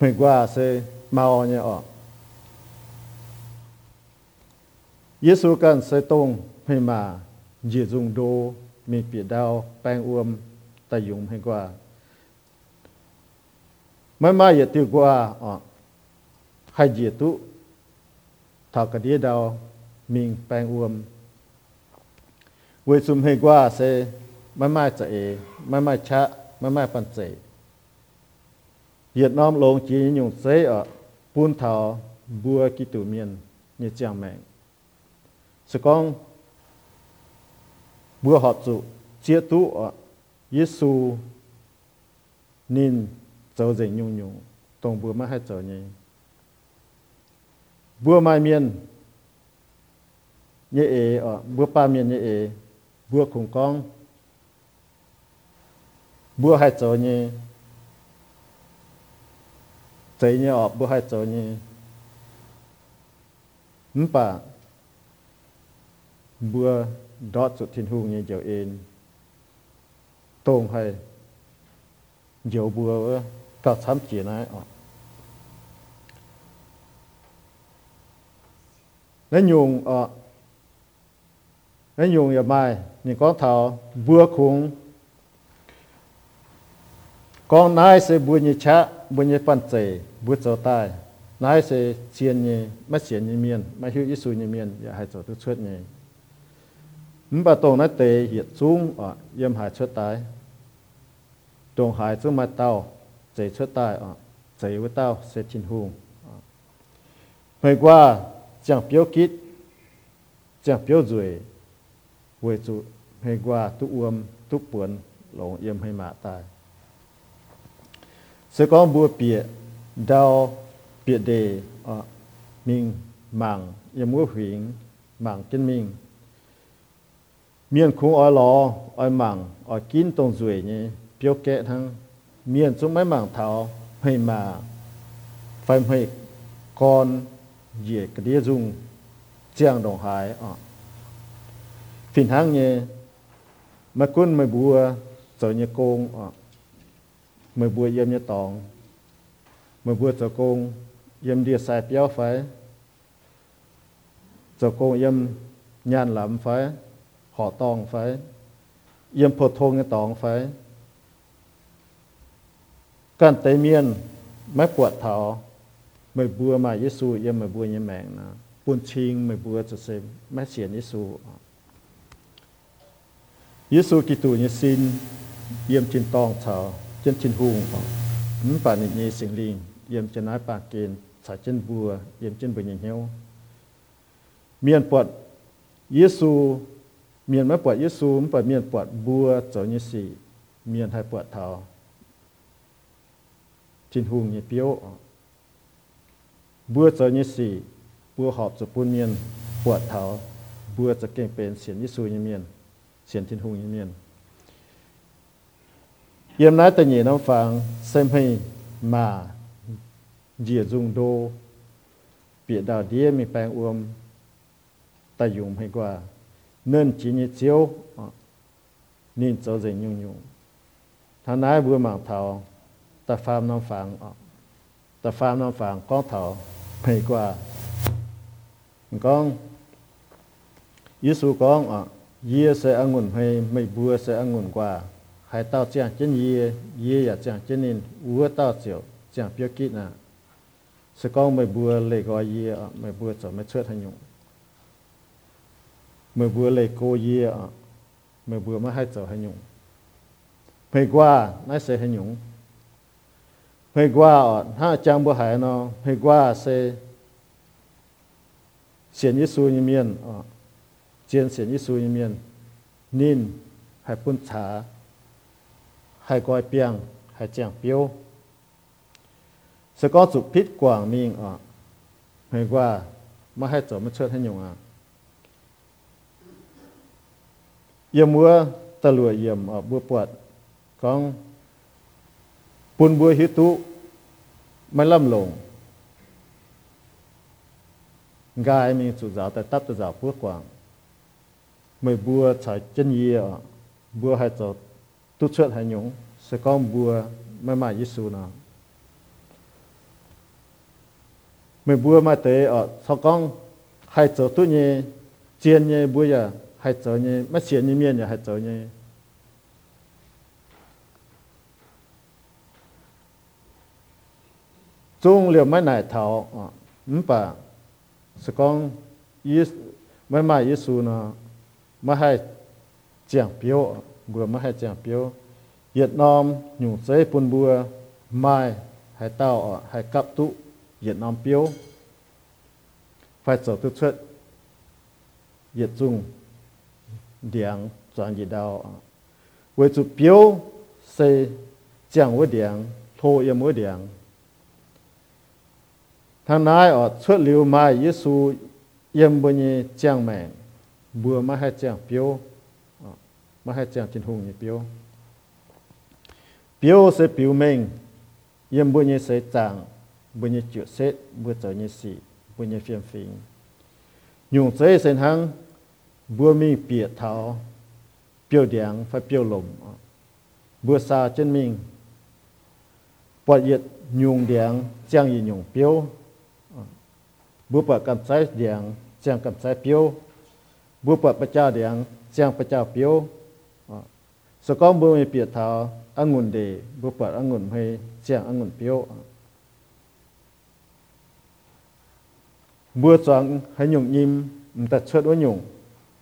mình qua sẽ mau như ở Giêsu cần sẽ tông hay mà dì dùng đô mình bị đau bang uom tay dùng hay qua mai mai giờ tiêu qua ở hay dì tu thọ cái đĩa đau mình bang uom เวซุ ยซูกันใส่ตรงให้มายืจุง东配มีเปียดาวแปงอวมแต่ยุงให้กว่าไม่มาอย่าติวกว่าอ๋อให้เหยียตุถากกดีดาวมิงแปลงอวมเวซุมให้กว่าเซไม่มาจะเอไม่มาชะไม่มาปันเจเหยียดน้อมลงจีนยุงเซอปูนเทาบัวกิตุเมียนเนี่ยจียงแมง sẽ con, bữa họp dụ chia tu ở Giêsu nên trở dậy nhung nhung tổng bữa mà hay trở nhỉ? Bữa mai miền nhẹ ế ở, bữa ba miền nhẹ ế, bữa cùng con. Bữa hai trở nhỉ? Thấy nhỉ ở, bữa hai trở nhỉ? 唔吧。Bữa đó sụt thiên hùng như dạo yên tôn hay nhiều bữa cả thám chỉ này. Ở nhung, dùng ở nó dùng ở mai những con thảo bữa khung. Con nai sẽ bữa như cha bữa như pan chế bữa cho tai nai sẽ chiên như mất chiên như miên mất hiu Giêsu như miên và hai chỗ tức xuất như mình bà tông nó tệ hiện xuống ở yếm hại xuất tai tông hại xuống mà tao chế xuất tai ở chế với tao sẽ chín hùng hồi qua chẳng biểu kít chẳng biểu rồi với chủ hồi qua tu uom tu buồn lòng yếm hay mã tai sẽ có bùa bịa đau bịa đề ở mình mạng yếm ngũ huyền mạng kinh minh miền khu ở lò, ở mạng ở kín tông rồi nhé biểu kệ thằng miền chúng mấy mạng thảo hay mà, phải hay con dễ cái địa dùng chiang đồng hải à ờ. phiền hàng nhé mà quân mày bùa sợ nhé công ờ. à mày bùa yếm nhé tòng mày bùa sợ công yếm địa sai béo phải sợ công yếm nhàn lắm phải. họ tòng phải yếm phổ thông cái tòng phải กันเตเมียนไม่ปวดเท้าไม่บัวมาเยซูยังไม่บัวยังแมงนะปุ่นชิงไม่บัวจะเซมไม่เสียนเยซู เมียนมาปวดยืดซูมปวดเมียนปวดบัวเจ้ายี่สี่เมียนไทยปวดเท้าทินหุงยี่เปียวบัวเจ้ายี่สี่บัวหอบจะปูนเมียนปวดเท้าบัวจะเก่งเป็นเสียนยิสูยี่เมียนเสียนทินหุงยี่เมียนเยี่ยมน้าแต่หนีน้ำฟังเซมให้มาเหยียจุงโด เปียดาวเดียมีแปลงอวมตะยุงให้กว่า nên chỉ như chiếu ờ, nên cho dễ nhung nhung. Thà nãy vừa mạng thảo, ta phạm nó phạm ờ, ta phạm nó phạm có thảo. Phải qua. Con Giêsu con ờ, à ye sẽ ăn ngon hay mày bữa sẽ ăn ngon qua? Hay tao chẳng chân ye ye ya chẳng chân nên ua tao chịu chẳng biết kỹ nè sẽ con mày bữa lệ gọi ye mày bữa cho mày chết hành nhung. 我不要来勾引，我不要不害臊害勇。我一说害勇，我一说哦，他讲不害呢，我一说，先一说一面哦，先说一面，念海滚茶，海怪饼，海江彪，石膏柱，铁罐面哦，我一说不害臊不扯害勇啊。 yếm mua ta lùa yếm ở bùa bọt con ปุนบัวหิตุไม่ล่ำลงกายมีสุดาแต่ตับตัวพวกกว่างไม่บัวใช้เจนเยียบัวให้จดตุเชิดให้หยงสก้อมบัวไม่มายิสูนะไม่บัวมาเตะอ่ะสก้องให้จดตุเนเจียนเนบัวอย่า 还做呢，没闲一面的还做呢。中了没奶头啊，唔把是讲耶没买耶稣呢，没还讲表，我没还讲表。Việt Nam nhung chế bùn bùa mai hay tao hay cặp tụ Việt Nam biểu phải sở tư chất Việt Dung Trung điện toàn gì đào với chủ biểu sẽ chẳng với điện thô yếm với điện ทางนายอดชวดลิวมาเยซูเยี่ยมบุญเจียงแมงบัวมาให้เจียงเปียว mà hay chẳng tin hùng như biểu biểu sẽ biểu mình yếm bữa như sẽ chẳng bữa như chịu xét bữa trở như sĩ bữa như phiền phiền dùng thế sen hăng bữa mình bịa thảo biểu điang phải biểu lồng bữa xa chân mình bọt yết nhung điang chẳng yi nhung biểu bữa bọt cầm trái điang chẳng cầm trái biểu bữa bọt bạch cha điang chẳng bạch cha biểu สกอมบุมีเปียทาองุ่นเดบุปผองุ่นให้เสียงองุ่นเปียวบัวจังให้หยุ่งยิ้มมันแต่เชิดว่าหยุ่ง bữa mi bịa thảo, biểu đèn phải biểu lồng bữa xa chân mình bọt yết nhung đèn chẳng yết nhung biểu bữa bọt cầm sai đèn chẳng cầm sai biểu bữa bọt bạch cha đèn chẳng bạch cha biểu sau có bữa mi bịa thảo, ăn nguồn đề bữa bọt ăn nguồn hay chẳng ăn nguồn biểu bữa sáng hãy nhung nhim ta chớt với nhung.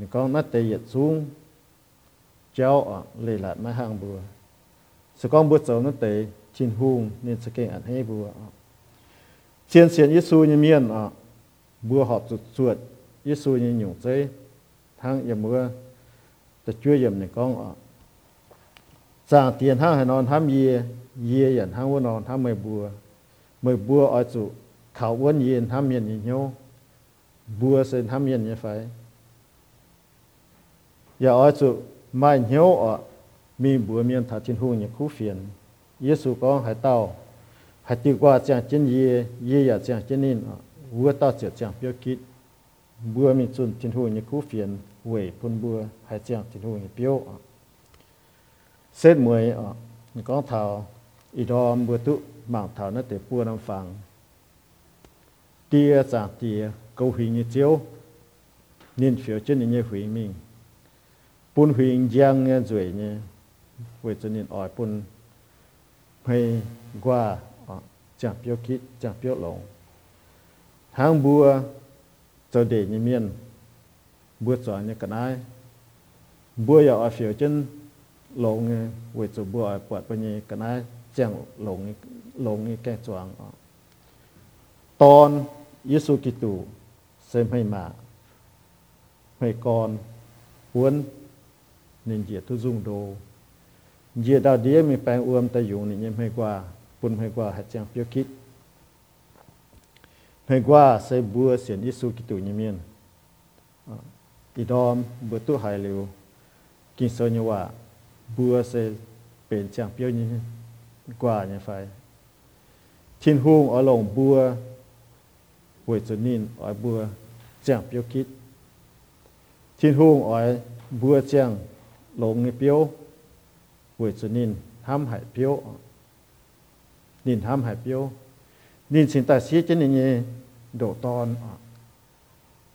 นี่ก็นัดเตยสูงเจ้าเลยหลัดมาห่างบัวสกองบัวเสานัดเตยชินหุงนี่สเก่งอันให้บัวเชียนเสียนยิสูยเมียนอะบัวหอบสุดสวดยิสูยหยงเจทั้งยามเมื่อจะช่วยยมนี่กองอะสางเตียนห้างให้นอนทำเยเยหยันห้างว่านอนทำเมื่บัวเมื่อบัวอ่อยสุเขาอ้วนเย็นทำเย็นยิ่งโยบัวเส้นทำเย็นยิ่งไฟ จียงที่หูเปียวเส้นมวยอ่ะนี่ก็เท้าอีดอมบัวตุหมางเท้านั่นแต่ปัวน้ำฟังเตียจากเตียกูหิงเจียวนินเฟียวเจนนี่หุยมิงปุ่นหุยยังเงี้ยจวยเนี่ยเวจนินอ่อยปุ่นให้กว่าจางเปียวคิดจางเปียวหลงทางบัวเจ้าเดชเมี phun huyền giang nghe rồi nhé. Với cho nên ở bún, hay qua chẳng biết kít chẳng biết lòng hàng bùa cho để như miên, bùa cho như cái này. Bùa giờ ở phía trên lòng nghe với cho bùa ở quạt bên như cái này chẳng lòng lòng như cái choàng à. tòn Giêsu xem hay mà. Hay con muốn nên diệt thu dung đồ diệt đạo đĩa mình bang uom ta dùng nên nhem hay qua bún hay qua hạt chẳng phiêu kít hay qua sẽ bữa xiển Giêsu Kitô như miên i dom bữa tu hai liu kinh sơ như ว่าบัวเซเป็นจังเปียวนี้กว่าเนี่ยไฟทิ้นหุงเอาลงบัวหวยจนินอ้อยบัวจังเปียวคิดทิ้นหุงอ้อยบัวจังลง lộn nghe biếu buổi chủ nín ham hải biếu nín ham hải biếu nín xin ta xí chân này đổ ton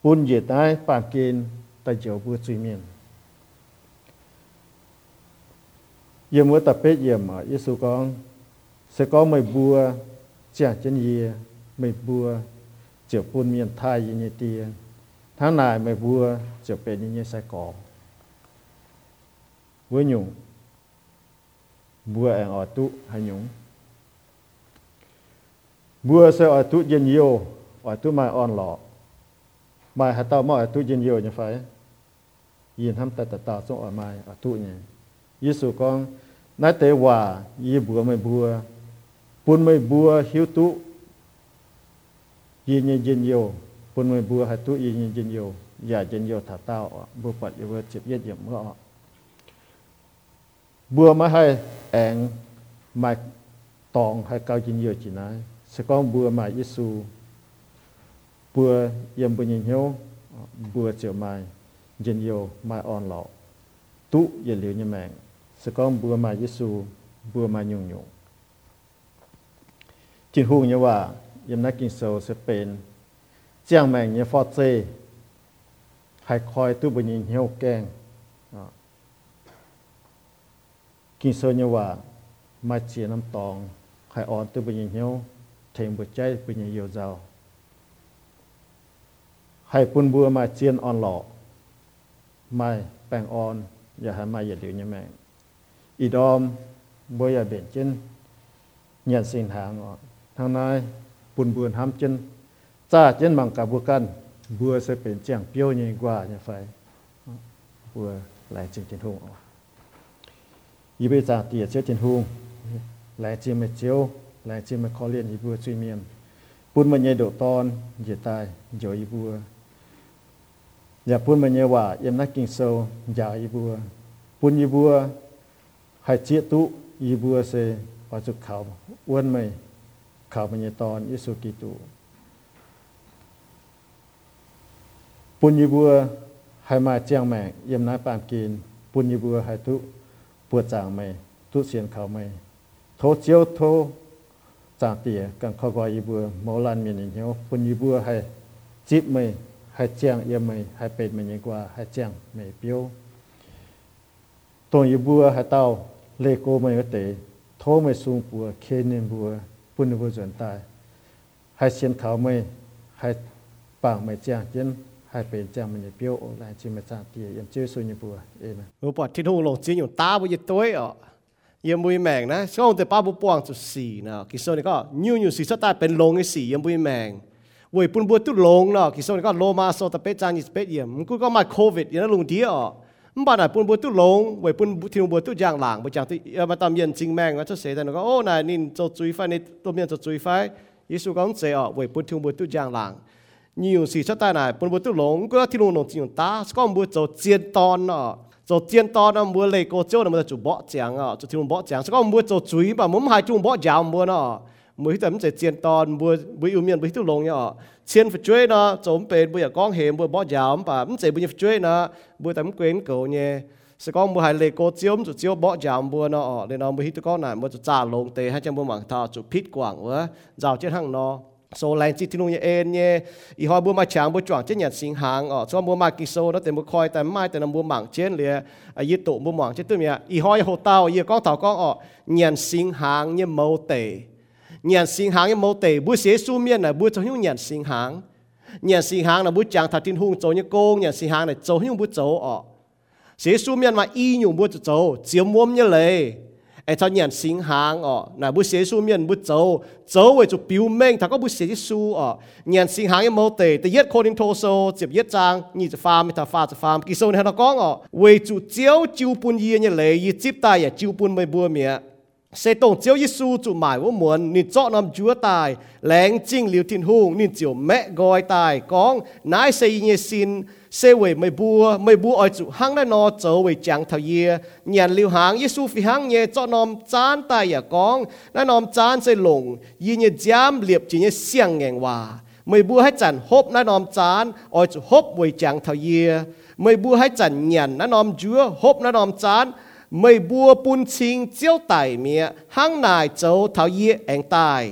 bún dễ tai bàn kiên ta chiều bữa suy miên. Yếm với tập bếp yếm ở con, sẽ có mày bùa, chả chân gì mày bùa chiều bún miên thai như tia tháng này mày bùa chiều bên như sai cỏ với nhung bùa ăn ở tu hay nhung bùa sẽ ở tu dân yêu ở tu mai on lọ. Mai hạt tao mà ở tu dân yêu như phải. Yên ham ta ta tao xong ở mai ở tụ nhỉ. Giêsu con nói tế hòa y bùa mày bùa. Buôn mày bùa hiếu tu, yên nhân dân yêu buôn mày bùa hạt tu yên nhân dân yêu giả dân yêu thả tao bùa phật yêu vật chụp yết yểm ngọ. Bùa mà hay ẹn mà tòng hay cao chín nhiều chỉ nói sẽ có bùa mà Giêsu bùa yếm bùa nhìn hiếu bùa chiều mai nhìn nhiều mai on lọ tụ yếm liều như mẹ sẽ có bùa mà Giêsu bùa mà nhung nhung chỉ hù như vậy yếm nát kinh sâu sẽ เป็นเจียงแมงเนี่ยฟอเซให้คอยตู้บนยิงเหี้ยวแกง กินเซนยว่ามาเจียน้ำตองไข่อ่อนตัวเป็นยัเหี่ยวเทงบดใจเป็นยัเยียวเจ้าไข่ปุ่นบัวมาเจียนอ่อนหล่อไม่แป้งอ่อน อย่าหามาอย่าเดียวเนี่ยแม่อีดอมบัวอย่าเบียนเจนเงียนสิงหางอ่อนทางนายปุ่นบัวห้ามเจนจ้าเจนบังกับบัวกันบัวจะเป็นเจียงเปียวยิ่งกว่าเนี่ยไฟบัวหลายจริงจริงทุ่งออ ย่ายีบัวปุ่นยีบัวให้เจียตุยีบัวเซปาจุกเขาอ้วนไหมเขามันยตอนยิสุกิตูปุญญบัวให้มาเจียงแม่เยี่ยมน้าปามกินปุญญบัวให้ทุ ปวดจางไม่ทุเสียนเขาไม่โทเจียวโทจางเตียกันขอกอีบัวมอลันมีนเหียวปุญยบัวให้จิบไม่ให้เจียงเอียไม่ให้เป็นมันยิ่งกว่าให้เจียงไม่เปียวตัวยบัวให้เต้าเลโกไม่เตะโทไม่สูงปัวเคเนนบัวปุญบัวจวนตายให้เสียนเขาไม่ให้ปากไม่เจียงเจน ให้เป็นเจ้ามันจะเปียวแล海北这样么的表来去么咋地，也就说你不哎嘛。我把天空龙只用ม不一堆哦，也不会明呢，所以我把不帮就死呢。其实你讲，牛牛是说带เป็นลงไอสียันบุยแมง明。วยปุ่นบัวตุ่ลงเนาะกิดว่าก็โลมาโซตะเปจานิสเปเยียมกูก็มาโควิดยันลงเดียวมันบ้านไหนปุ่นบัวตุ่ลงวยปุ่นทิวบัวตุ่ย่างหลังไปจางที่เออมาตามเย็นจริงแมงว่าจะเสียแต่ก็โอ้นายนินจะจุยไฟในตัวเมียนจะจุยไฟยิสุก็เสียอะวยปุ่นทิวบัวตุยางหลัง nhiều sự cho ta này bốn bữa tức lồng cứ thì lồng chỉ ta có một chỗ chiên ton nọ ờ, chỗ chiên ton nó ờ, mua lấy cô chiếu là một chỗ bỏ chàng ờ, à chỗ thì lồng bỏ chàng có một chỗ chuối mà muốn hai chung bỏ giàu mua nọ mới tấm sẽ chiên ton mua bữa yêu miền bữa tức lồng nhở chiên phải chuối nọ chỗ bên bữa con hềm bữa bỏ giàu mà muốn sẽ bữa chuối nọ bữa tấm quen cầu nhé sẽ có một hai lệ cô chiếu một chiếu bỏ giảm bùa nó nên nó mới hít con này một trả lồng tê hay chẳng bùa mảng thà chụp pít quảng quá rào trên hàng nó số lành chỉ thiên nhé ên nhé, ý hỏi bữa mà chẳng bữa chọn chết nhật sinh hàng, ở. Cho bữa mà kỳ số đó tiền bữa khoi tại mai tại nằm bữa mảng chết liền, à ý tụ bữa mảng chết tôi mẹ, ý hỏi hồ tao, ý con thảo con ở. Nhật sinh hàng như mâu tệ nhận sinh hàng như mâu tệ bữa xế su miên là bữa cho những nhận sinh hàng nhận sinh hàng là bữa chàng thật tin hung cho như cô. Nhận sinh hàng này cho những bữa cho ở, xế su miên mà y nhung bữa cho chiếm muôn như lệ ai cho nhận sinh hàng ở là bu xế su miền bu châu châu về chụp biểu minh thằng có bu xế su ở nhận sinh hàng em mẫu tệ thì yết coding thô sô chụp yết trang nhị chụp farm thà pha chụp farm kỳ sâu này nó có ở về chụp chiếu chiếu bún yên như lệ yết chụp tay à chiếu bún mày bữa miệng เสตงเจียวยิสูจุหมายว่ามวนนี่เจาะนำจัวตายแหลงจิ้งหลิวทินหุงนี่เจียวแม่กอยตายกองนายเซยเยซินเซเวไม่บัวไม่บัวอ้อยจุหังได้นอเจอเวจังเทเยเนียนลิวหางยิสูฟิหังเยเจาะนอมจานตายอย่ากองนั่นนอมจานเซหลงยีเยจามเหลียบจีเยเสียงแงงว่าไม่บัวให้จันฮบนั่นนอมจานอ้อยจุฮบเวจังเทเยไม่บัวให้จันเนียนนั่นนอมจัวฮบนั่นนอมจาน mây bùa bùn chinh chiếu tài mía hang nài châu thảo yê anh tài.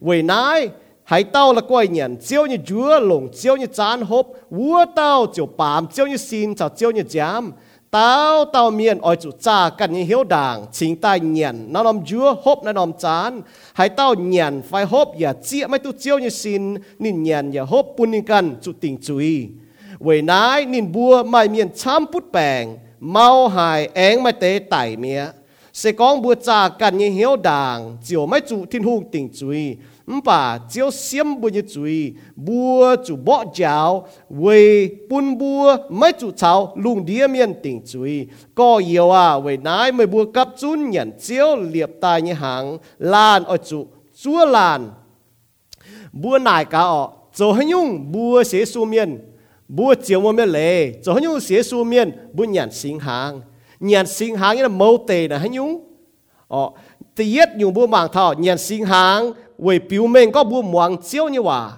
Vì nái, hãy tao là quay nhận chiếu như chúa lồng chiếu như chán hộp vua tao chiếu bám chiếu như xin, chào chiếu như giám. Tao tao miền oi chủ cha cần như hiếu đảng. Chính tài nhận, nó nằm chúa hộp nó nằm chán. Hãy tao nhận, phải hộp và chia mấy tu chiếu như xin. Nín nhận và hộp bùn nín cần chủ tình chú ý. Vì nái, nín bùa mày miền chăm bút bèng mau hài én mai tế tải mía sẽ có bùa trà cần như hiếu đảng chiều mai chủ thiên hùng tỉnh chui. Bà chiều xiêm bùa như chui bùa chủ bỏ cháo về pun bùa mai chủ cháo lùng đĩa miên tỉnh chui. Có yêu à về nai mới bùa cấp chun nhận chiếu liệp tai như hàng lan ở chủ chúa lan. Bùa nai cả ọ cho hay nhung bùa sẽ su miên bùa chiều mà miền lệ cho hắn nhung xế su miền bùa nhàn sinh hàng nhàn sinh hàng nghĩa là mâu tề là hắn nhung ờ tự yết nhung bùa mảng thọ, nhàn sinh hàng về biểu mệnh có bùa mảng chiếu như hòa.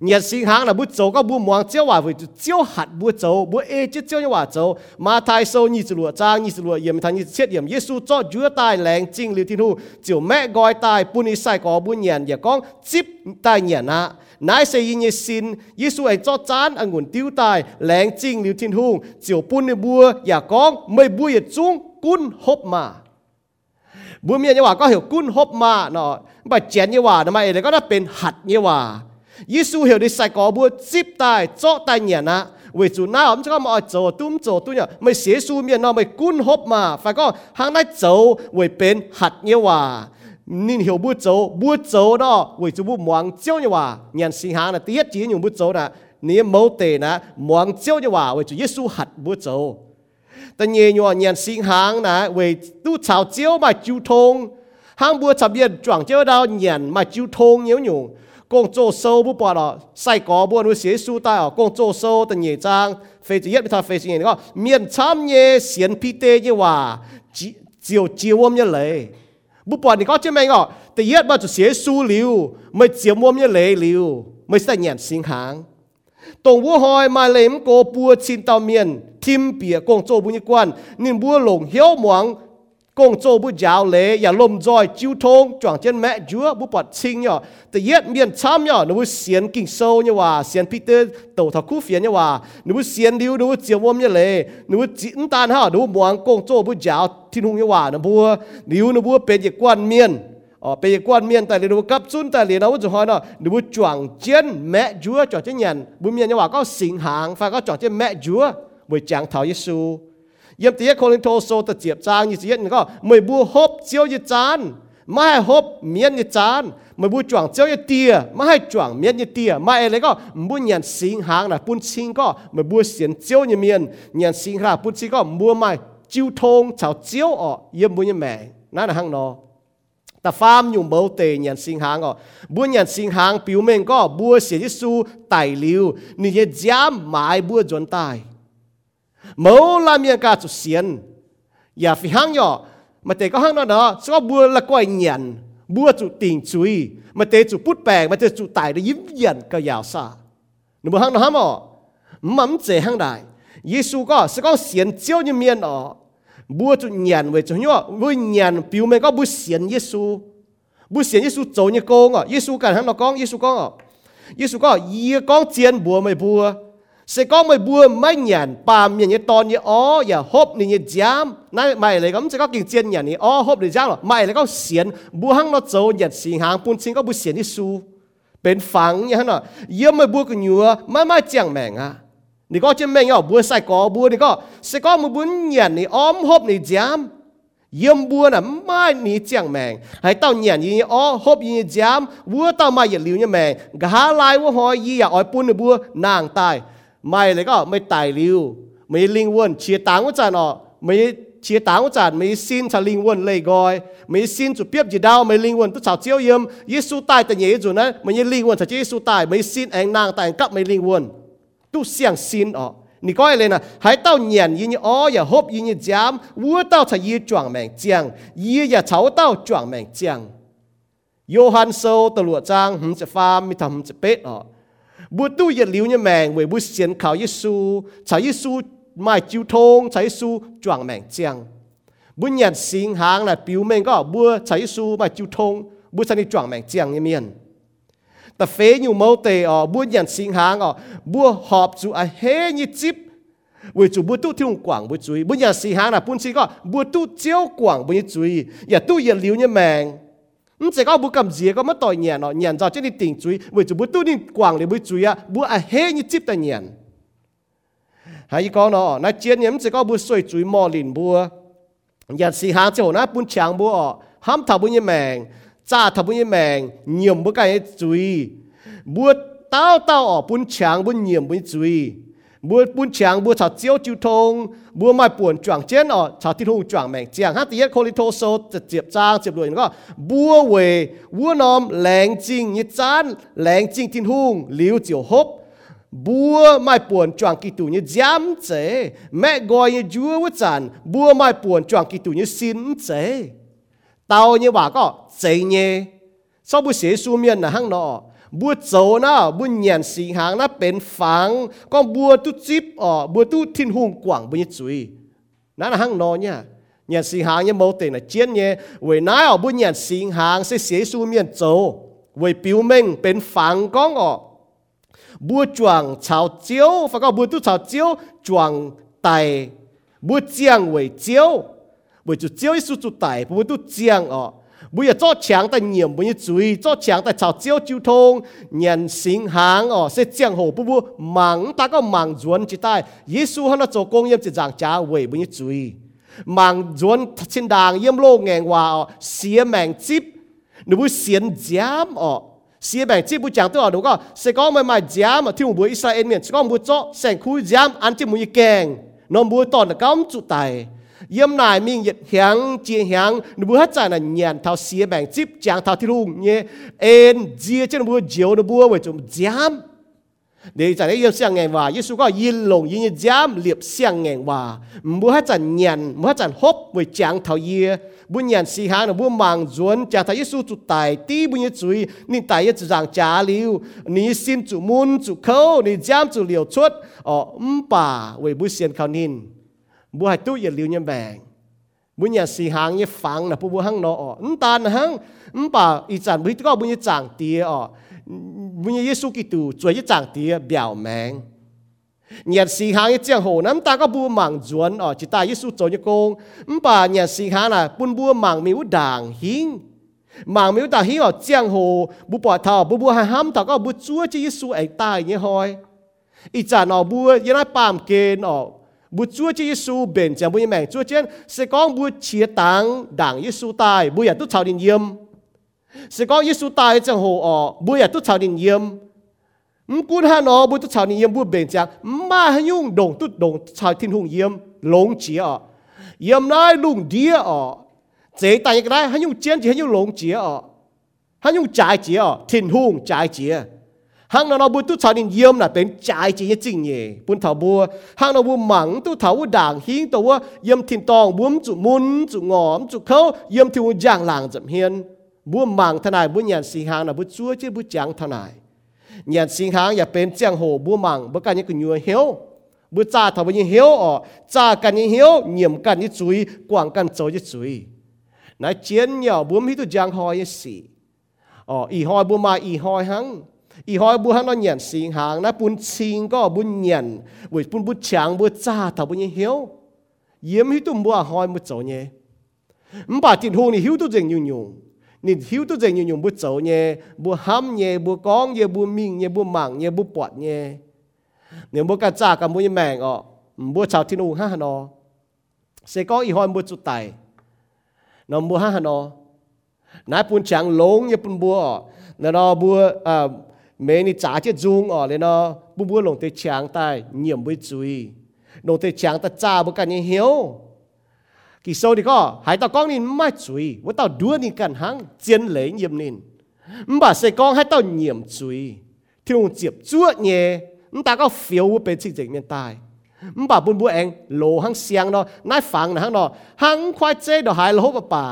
Nhàn sinh hàng là bùa châu có bùa mảng chiếu hòa. Về chiếu hạt bùa châu bùa ê chiếu chiếu như hòa châu mà thai sâu nhị sự lụa trang nhị sự lụa yểm thằng nhị chết yểm Giêsu cho chúa tai lẹng chinh liều thiên hu. Chiều mẹ gọi tai bùa ni sai có bùa nhàn và con chip tai nhàn à นายเสยินเยซินยิสุไอจอจานองุ่นติ้วตายแหลงจริงหลิวทินหุงเจียวปุ่นในบัวอย่ากองไม่บุยจุ้งกุ้นฮบมาบัวเมียเนี่ยว่าก็เหี่ยวกุ้นฮบมาเนาะบัดเจียนเนี่ยว่าทำไมเลยก็น่าเป็นหัดเนี่ยว่ายิสุเหี่ยวได้ใส่กอบัวจิบตายเจาะตายเนี่ยนะเวจูน่าผมจะก็มาโจตุ้มโจตุ้เนี่ยไม่เสียสูเมียนอไม่กุ้นฮบมาฝ่ายก็หางได้โจเวยเป็นหัดเนี่ยว่า nên hiểu bút dấu bút dấu đó với chú bút muang chiếu như hòa. Nhận sinh hàng là tiết chỉ những bút dấu là nếu mẫu tề là muang chiếu như hòa với chú Giêsu hạt bút dấu ta nhẹ nhòa nhận sinh hàng là với tu chào chiếu mà chú thông. Hàng bút chập yên chọn chiếu đâu nhận mà chú thông nhiều nhung công chỗ sâu bút bỏ đó, sai có buôn với xế su tai ở công chỗ sâu ta nhẹ trang, phê chỉ nhất bị thà phê chỉ nhẹ đó miền chăm nhẹ xiên pi tê như hòa. Chiều chiều ôm như lấy lệ bu bỏ thì có chứ mày ngọ thì yết mà chủ xế su liu mới chiều ôm như lệ liu mới sẽ nhận sinh hàng ตรงวัวหอยมาเลมโกปัวชินตาเมียนทิมเปียกงโจบุญกวนนินบัวหลงเหี้ยวหมวง công châu bu giáo lệ ya lom roi chiu thông chọn trên mẹ chúa bu bọt sinh nhở tự yết miền chăm nhở nó bu xiên kinh sâu như hòa xiên Peter tổ thọ khu phiền như hòa nó bu xiên liu nó bu chiều ôm như lệ nó bu chín tan ha nó bu muang công châu bu giáo thiên hùng như hòa nó bu liu nó bu bên dịch quan miền ở ờ, bên dịch quan miền tại nó cấp sun tại nó bu hỏi nó nó bu chọn trên mẹ chúa chọn trên nhận bu miền như hòa có sinh hàng phải có chọn trên mẹ chúa buổi chẳng thảo Giêsu ยี่ยมตีคนลินโทโซตะเจียบจางยี่เสียนก็ไม่บัวฮบเจียวยี่จานไม่ให้ฮบเมียนยี่จานไม่บัวจวงเจียวยี่เตียไม่ให้จวงเมียนยี่เตียไม่อะไรก็บัวเนียนสิงหางนะปุ่นชิงก็ไม่บัวเสียนเจียวยี่เมียนเนียนสิงหาปุ่นชิงก็บัวไม่จิ้วทงชาวเจียวอ๋อเยี่ยมบัวยี่แม่นั่นนะฮังนอแต่ฟาร์มอยู่เบาเตยันสิงหางก็บัวยันสิงหางผิวเมงก็บัวเสียยิสูไตลิวนี่จะจ้ามหมายบัวจนตาย mẫu làm miệng cả chút xiên. Ya phi hang nhỏ mà tế có hang đó đó có bùa là quay nhận bùa chủ tình chui mà tế chủ bút bè, mà tế chủ tài để yếm nhận cái yào sa nó bùa hang nó hả mò? Mắm chế hang đại Giêsu có sẽ có xiên chiếu như miên đó. Bùa chủ nhận về chủ nhỏ với nhận biểu mày có bùa xiên Giêsu bùa xiên như công, à Giêsu cả hang nó con? Giêsu con à Giêsu có yê con chiên bùa mày bùa. Sẽ có mấy bùa mấy nhận bà miền như tòn như ó ya hộp như như giám nãy mày lại cũng sẽ có kinh chiến nhận như ó hộp như giám rồi mày lại có xiên bùa hăng nó dấu nhận xin hàng bún xin có bùa xiên như su bên phẳng như thế nào yêu mấy bùa cái nhựa mai mai chẳng mèn à 你ก็จะไม่เอาบัวใส่กอบัวนี่ก็สก็มือบุญเหยียนนี่อ้อมหบนี่จามเยี่ยมบัวน่ะไม่นี่เจียงแมงให้เต้าเหยียนยี่อ้อหบยี่จามบัวเต้ามาอย่าหลิวเนี่ยแมงกะหาลายว่าหอยยี่อย่าอ้อยปุ่นบัวนางตาย mày lại có mày tài liu mày linh quân chia táng của cha nó mày chia táng của cha mày xin cha linh quân lấy gọi mày xin chủ biết gì đâu mày linh quân tu chào chiếu yếm. Giêsu tài tại nhớ chủ nè mày linh quân chào Giêsu tài mày xin anh nàng tài cấp mày linh quân tu xiang xin ọ nị coi lên nè hãy tao nhận như như ó ya hộp như như dám vua tao chả yên chuẩn mèn chiang yên ya cháu tao chuẩn mèn chiang Johann sâu từ lụa trang hứng sẽ pha, mi thầm sẽ bết ọ bu tu ye liu ye mang we bu xian khao yesu chai yesu mai chiu thong chai yesu chuang mang chiang. Bu nhạt sing hang là biểu mình có bua chai yesu mai chiu thong bu san ni chuang mang chiang ye miền ta phế nhiều mâu tề ở ờ, bua nhạt sing hang ờ, ở bua họp chú a hê như chip vì chú bua tu thiung quảng bua chú bua nhạt sing hang là pun chi có bua tu chiếu quảng bua như chú ya dạ tu ye liu ye 唔只個冇咁熱，個乜代言咯？人就即係定罪，為就冇多啲逛嚟冇罪啊，冇啊黑你接代言。係依講咯，那今年唔只個冇水罪莫連冇，人時下就那半長冇哦，喊頭半一命，炸頭半一命，尿冇計罪，冇刀刀哦半長半尿半罪。 บัวปุ่นเฉียงบัวฉาเจียวจิวทงบัวไม้ป่วนจวงเจนอ๋อฉาที่ทุ่งจวงแมงเจียงฮัตเยโคลิโทโซจะเจียบจางเจียบรวยก็บัวเววัวนอมแหลงจริงยิจานแหลงจริงทิ้นหุ่งหลิวเจียวฮบบัวไม่ป่วนจวงกิตุนี่ย้ำเจแม่กอยนี่จัววุจันบัวไม่ป่วนจวงกิตุนี่สินเจเตาเนี่ยว่าก็เจเนี่ยชอบบุเสียสูเมียนนะฮังเนาะ tù như giám chế mẹ gọi như chúa với chán bữa mai buồn choàng kỳ tù như xin chế tao như bà có chế nhé sau bữa xế su miên là hăng nọ บัวโจนะบัวเหยียนสีหางนะเป็นฝังก็บัวตุจิบอ๋อบัวตุทิ้นหุงกว่างบัวจุยนั่นหังนอเนี่ยเหยียนสีหางเนี่ยโมเตนะเจียนเนี่ยเวยน้าอ๋อบัวเหยียนสีหางเสียเสียสูเมียนโจเวยปิวเม่งเป็นฝังก้องอ๋อบัวจวงชาวเจียวฝังก็บัวตุชาวเจียวจวงไตบัวเจียงเวยเจียวเวยจุเจียวสุจุไตบัวตุเจียงอ๋อ bây giờ cho chẳng ta nhiệm bây giờ chú ý cho chẳng ta chào chiếu chiếu thông nhận sinh hàng ở sẽ chẳng hồ bù bù mắng ta có mắng duẩn chỉ tai Giêsu hắn nó cho công yếm chỉ giảng trả về bây giờ chú ý mang duẩn trên đàng yếm lô ngàn hòa xía mèng chip nếu bù xiên giám ở xía mèng chip bù chẳng tôi ở đúng không sẽ có mấy mai giám mà thiếu bù Israel miền sẽ có bù cho sành khui giám ăn chỉ mùi kèng nó bù tòn là cắm trụ tài yếm nài miếng nhiệt hàng chia hàng nó bùa hết trái là nhàn thao xía bảng chip chàng thao thi lùng nhé. En dìa trên bùa chiếu nó bùa với chúng giám. Để trả yếm sang ngày và Giêsu có yên lồng yên giám, liệp sang ngày và bùa hết trái nhàn bùa hết trái hốp với chàng thao yê. Bùa nhàn xì hàng nó bùa mang duẩn chàng thao Giêsu tụ tài tí bùa như chuối nên tài yết giang trả liu. Ni xin chủ môn chủ khâu ni giám chủ liều chuốt ở um bà với bùa xiên khao nín. บัวตู้เยลิวเนี่ยแบ่งบุญยาสีหางเนี่ยฟังนะผู้บัวหังเนาะอุ้มตานะหังอุ้มป่าอีจันบุญก็บุญยาจางเตียอ๋อบุญยาเยซูกิตูจวยยาจางเตียเบี่ยวแมงเนี่ยสีหางเนี่ยเจียงโหน้ำตาก็บัวหมังจวนอ๋อจิตาเยซูโจยโกงอุ้มป่าเนี่ยสีหางน่ะปุ่นบัวหมังมีวุด่างหิงหมังมีวุด่างหิงอ๋อเจียงโหบุปผาเท่าบุบัวห้ามตาก็บุจัวจีเยซูไอ้ตายเนี่ยหอยอีจันอ๋อบัวยันไอ้ปามเกณฑ์อ๋อ ทว่ายังเหียวอ๋อจ้ากันยังเหียวเหยี่ยมกันยังจุยกว่างกันโจยังจุยนายเจียนเหยาบัวมีตัวจางหอยยังสี่อ๋ออีหอย hàng nó nó bu tu cho nên yếm là tên trái chỉ chính nhỉ bún thảo bua hàng nó bu mắng tu thảo bu đảng hiến tàu bu yếm thìn tòng buông chủ mun chủ ngòm chủ khâu yếm thiu giang làng dậm hiên bu mắng thằng này bu nhàn xì hàng là bu chúa chứ bu chẳng thằng này nhàn xì hàng อย่าเป็นเจียงโห bu mắng bu cái những cái nhựa hiếu bu cha thảo bu những hiếu ọ cha cái những hiếu nhiễm cái những chuối quảng cái châu những chuối nãy chiến nhỏ buông hít tu giang hoi những xì ờ ý hoi bu mà ý hoi hăng อีหอยบัวหังนอนยันสิงหางนะปุ่นชิงก็บุญยันบุญปุ่นบุญฉางบัวจ้าทว่ายังเหียวเยี่ยมที่ตุ้มบัวหอยมุดโจเนี่ยมป่าจินหูนี่หิวตัวเจงยุ่งยุ่ง nên hiếu tu dành nhiều nhiều bút dấu nhé bút ham nhé bút con nhé bút mình nhé bút mạng nhé bút bọt nhé nếu bút cả cha cả bút như mèng ọ bút chào thiên u ha nó sẽ có ý hỏi bút chút tài nó bút ha nó nãy bút chẳng lông nhé bút bút ọ nó nó bút à mẹ ni trả chết dung ọ lên nó bút bút lồng tê chẳng tài nhiệm bút chui lồng tê chẳng ta cha bút cả nhé hiếu กิโซดีก็หายตากล้องนี่ไม่จุยว่าตาดูนี่กันหังเจียนเหลยเยี่ยมนินมบ่าเสกล้องให้ตา เยี่ยมจุยที่ลงเจ็บจ้วเนี่ยมตาก็เฟียวเป็นสิ่งเจ็บเมียนตายมบ่าบุญบัวเองโลหังเสียงเนาะนายฟังนะหังเนาะหังควายเจ๊ดอกหายโลป่าป่า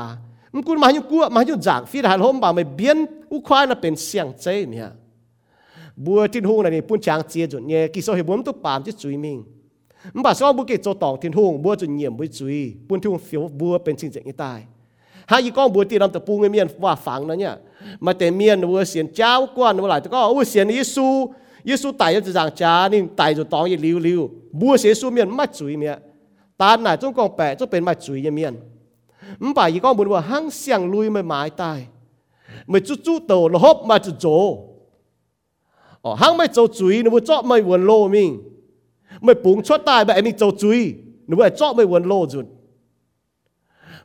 มกุนมาอยู่กัวมาอยู่จากฟีดหายโลป่าไม่เบี้ยนอุควายน่ะเป็นเสียงเจ๊เนี่ย บัวทิ้นหงนี่ปุ่นช้างเจียจุนเนี่ยกิโซเฮบวมตุปามจิจุยมิงมันบาสอบุกิโจตองทิ้นหงบัวจุนเยี่ยมบุจุยปุ่นทิ้งเสียวบัวเป็นสิ่งจ็งตายหาอีก้องบัวตีลำตะปูเงี่ยเมียนว่าฝังนะเนี่ยมาแต่เมียนบัวเสียนเจ้ากวนวัวหลายแต่ก็อู้เสียนยิสูยิสูไต่จะจางจานี่ไต่จุดตองยี่ลิวริวบัวเสียสูเมียนไม่จุยเมียตาหน่าจงกองแปะจงเป็นไม่จุยเมียนมันป่าอีก้องบุญว่าหั่งเสียงลุยไม่หมายตายไมื่อจู่โตลบมาจุดโจ อ๋อหังไม่โจจุยนึกว่าเจาะไม่วนโลมิง mới bùng chót tai mà em mình châu chui nếu mà chót mới quần lô rồi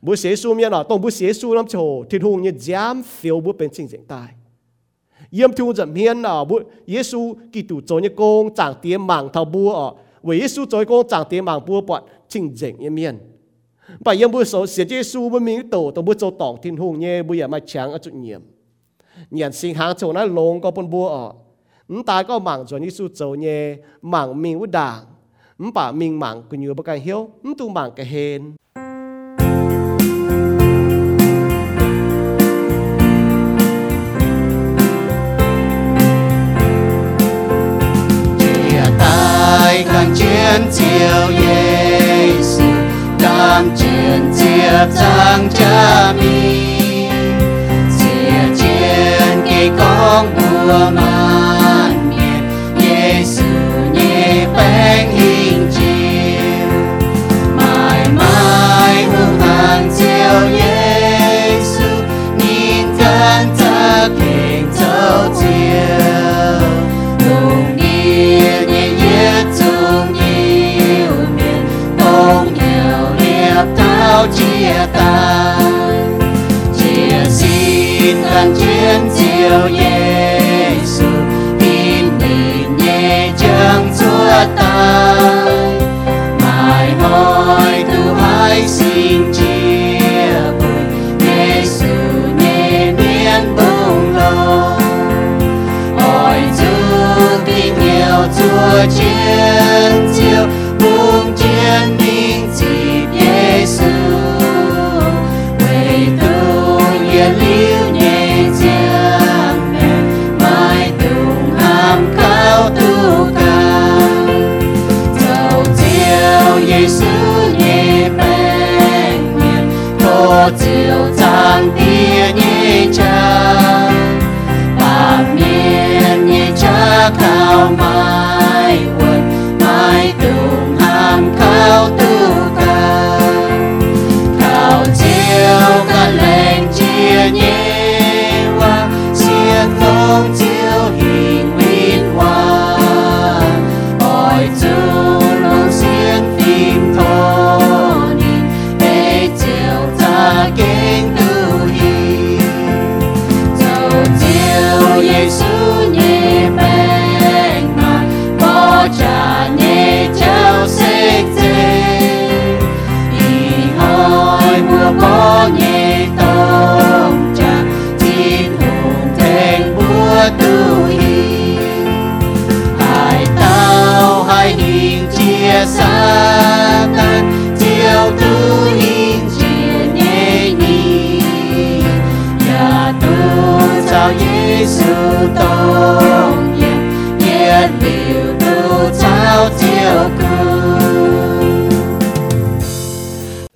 bố xế su miên à tông bố xế su lắm chỗ thì hùng như dám phiêu bố bên chính diện tai yếm thu dặm hiên à bố Giêsu kỳ tụ cho như công chẳng tiếng mạng thao bố à vì Giêsu cho công chẳng tiếng mạng bố bọn chính diện yếm miên bà yếm bố số xế Giêsu bố mình tổ tông bố châu tỏng thiên hùng nhé bố yếm mà chẳng ở chút nhiệm nhận sinh hàng chỗ nó lông có bố bố à 唔大个忙做你数做嘢，忙命会大，唔把命忙个要不该晓，唔都忙个hen。càng chiến chiều Giêsu càng chiến chiều trang cha mi chia chiến cái con bùa mà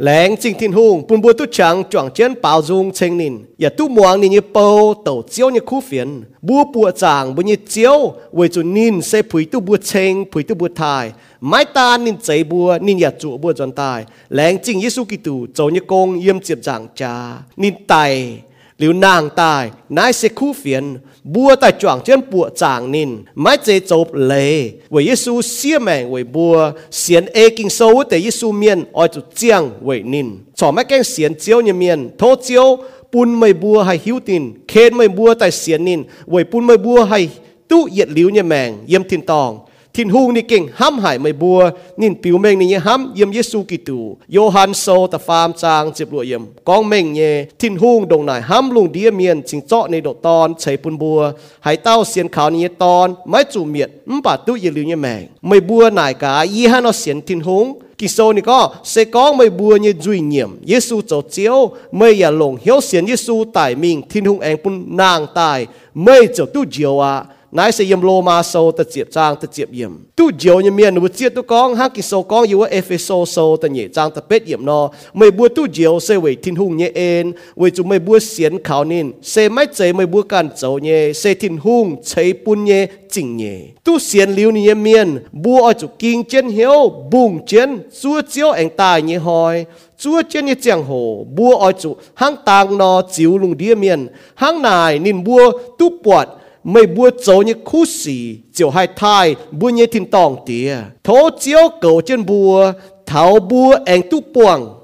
lén chính thiên hùng bùn bùa tu chẳng chọn chân bao dung chênh nìn ya tu muang nín như bao tàu chiếu như khu phiền. Bùa bùa chẳng bùn như chiếu với chủ nìn sẽ phủi tu bùa chênh phủi tu bùa thai. Mai ta nín chạy bùa nín ya chủ bùa dọn tài. Lén chính Giêsu Kitô châu như công yếm chiếm giảng cha. Nín tài, liu nàng tài nái sẽ khu phiền bua tại chọn trên bùa chàng nín mãi chế chộp lệ với Giêsu xia mèng với bùa, xiên ê kinh sâu để Giêsu miên, oi chủ chiang với nín. Cho mấy cái xiên chiếu như miên, thô chiếu bùn mây bùa hay hiếu tin khen mây bùa tại xiên nín, với bùn mây bùa hay tu yết liu như mèng yếm tin tòng. ทินหูนี่เก่งห้ำหายไม่บัวนินปิวเมงนี่เยห้ำเยี่ยมเยซูกิตูโยฮันโซตะฟามจางเจ็บลัวเยี่ยมกองเมงเงี่ทินหูงดงนายห้ำลุงเดียเมียนจิงเจาะในดอกตอนใช้ปุนบัวหายเต้าเสียนขาวนี่ตอนไม่จู่เมียดมป่าตุเยลือเยแมงไม่บัวนายกายี่ห้านอเสียนทินหงกิโซนี่ก็เสกองไม่บัวเนี่ยจุยเงียมเยซูเจ้าเจียวไม่อย่าหลงเหียวเสียนเยซูตายมิงทินหงแองปุนนางตายไม่เจ้าตู้เจียวอะ nãy sẽ yếm lô ma sâu ta chiệp trang ta chiệp yếm tu diệu như miền nu chiết tu con hắc kỳ sâu con yêu Epheso sâu ta nhẹ trang ta pet yếm no mày bua tu diệu sẽ về thiên hùng nhẹ en về chúng mày bua xiên khảo nín sẽ mấy chế mày bua can dấu nhẹ sẽ thiên hùng chế bún nhẹ chỉnh nhẹ tu xiên liu nhẹ miền bua ở chỗ kinh chân hiếu bùng chân chúa chiếu anh tài nhẹ hỏi chúa chân như giang hồ bua ở chỗ hang tàng nó chiếu lùng đĩa miền hang nài nín bua tu bọt ไม่บัวโจนี่คู่สีเจียวให้ทายบัวเนี่ยทินตองเตียโถเจียวเก่าเจนบัวเถาบัวแองตุ mày bua chỗ như khu xì chiều hai thai bua như thiên tòng tía. Thố chiếu cầu trên bua tháo bua anh tu buông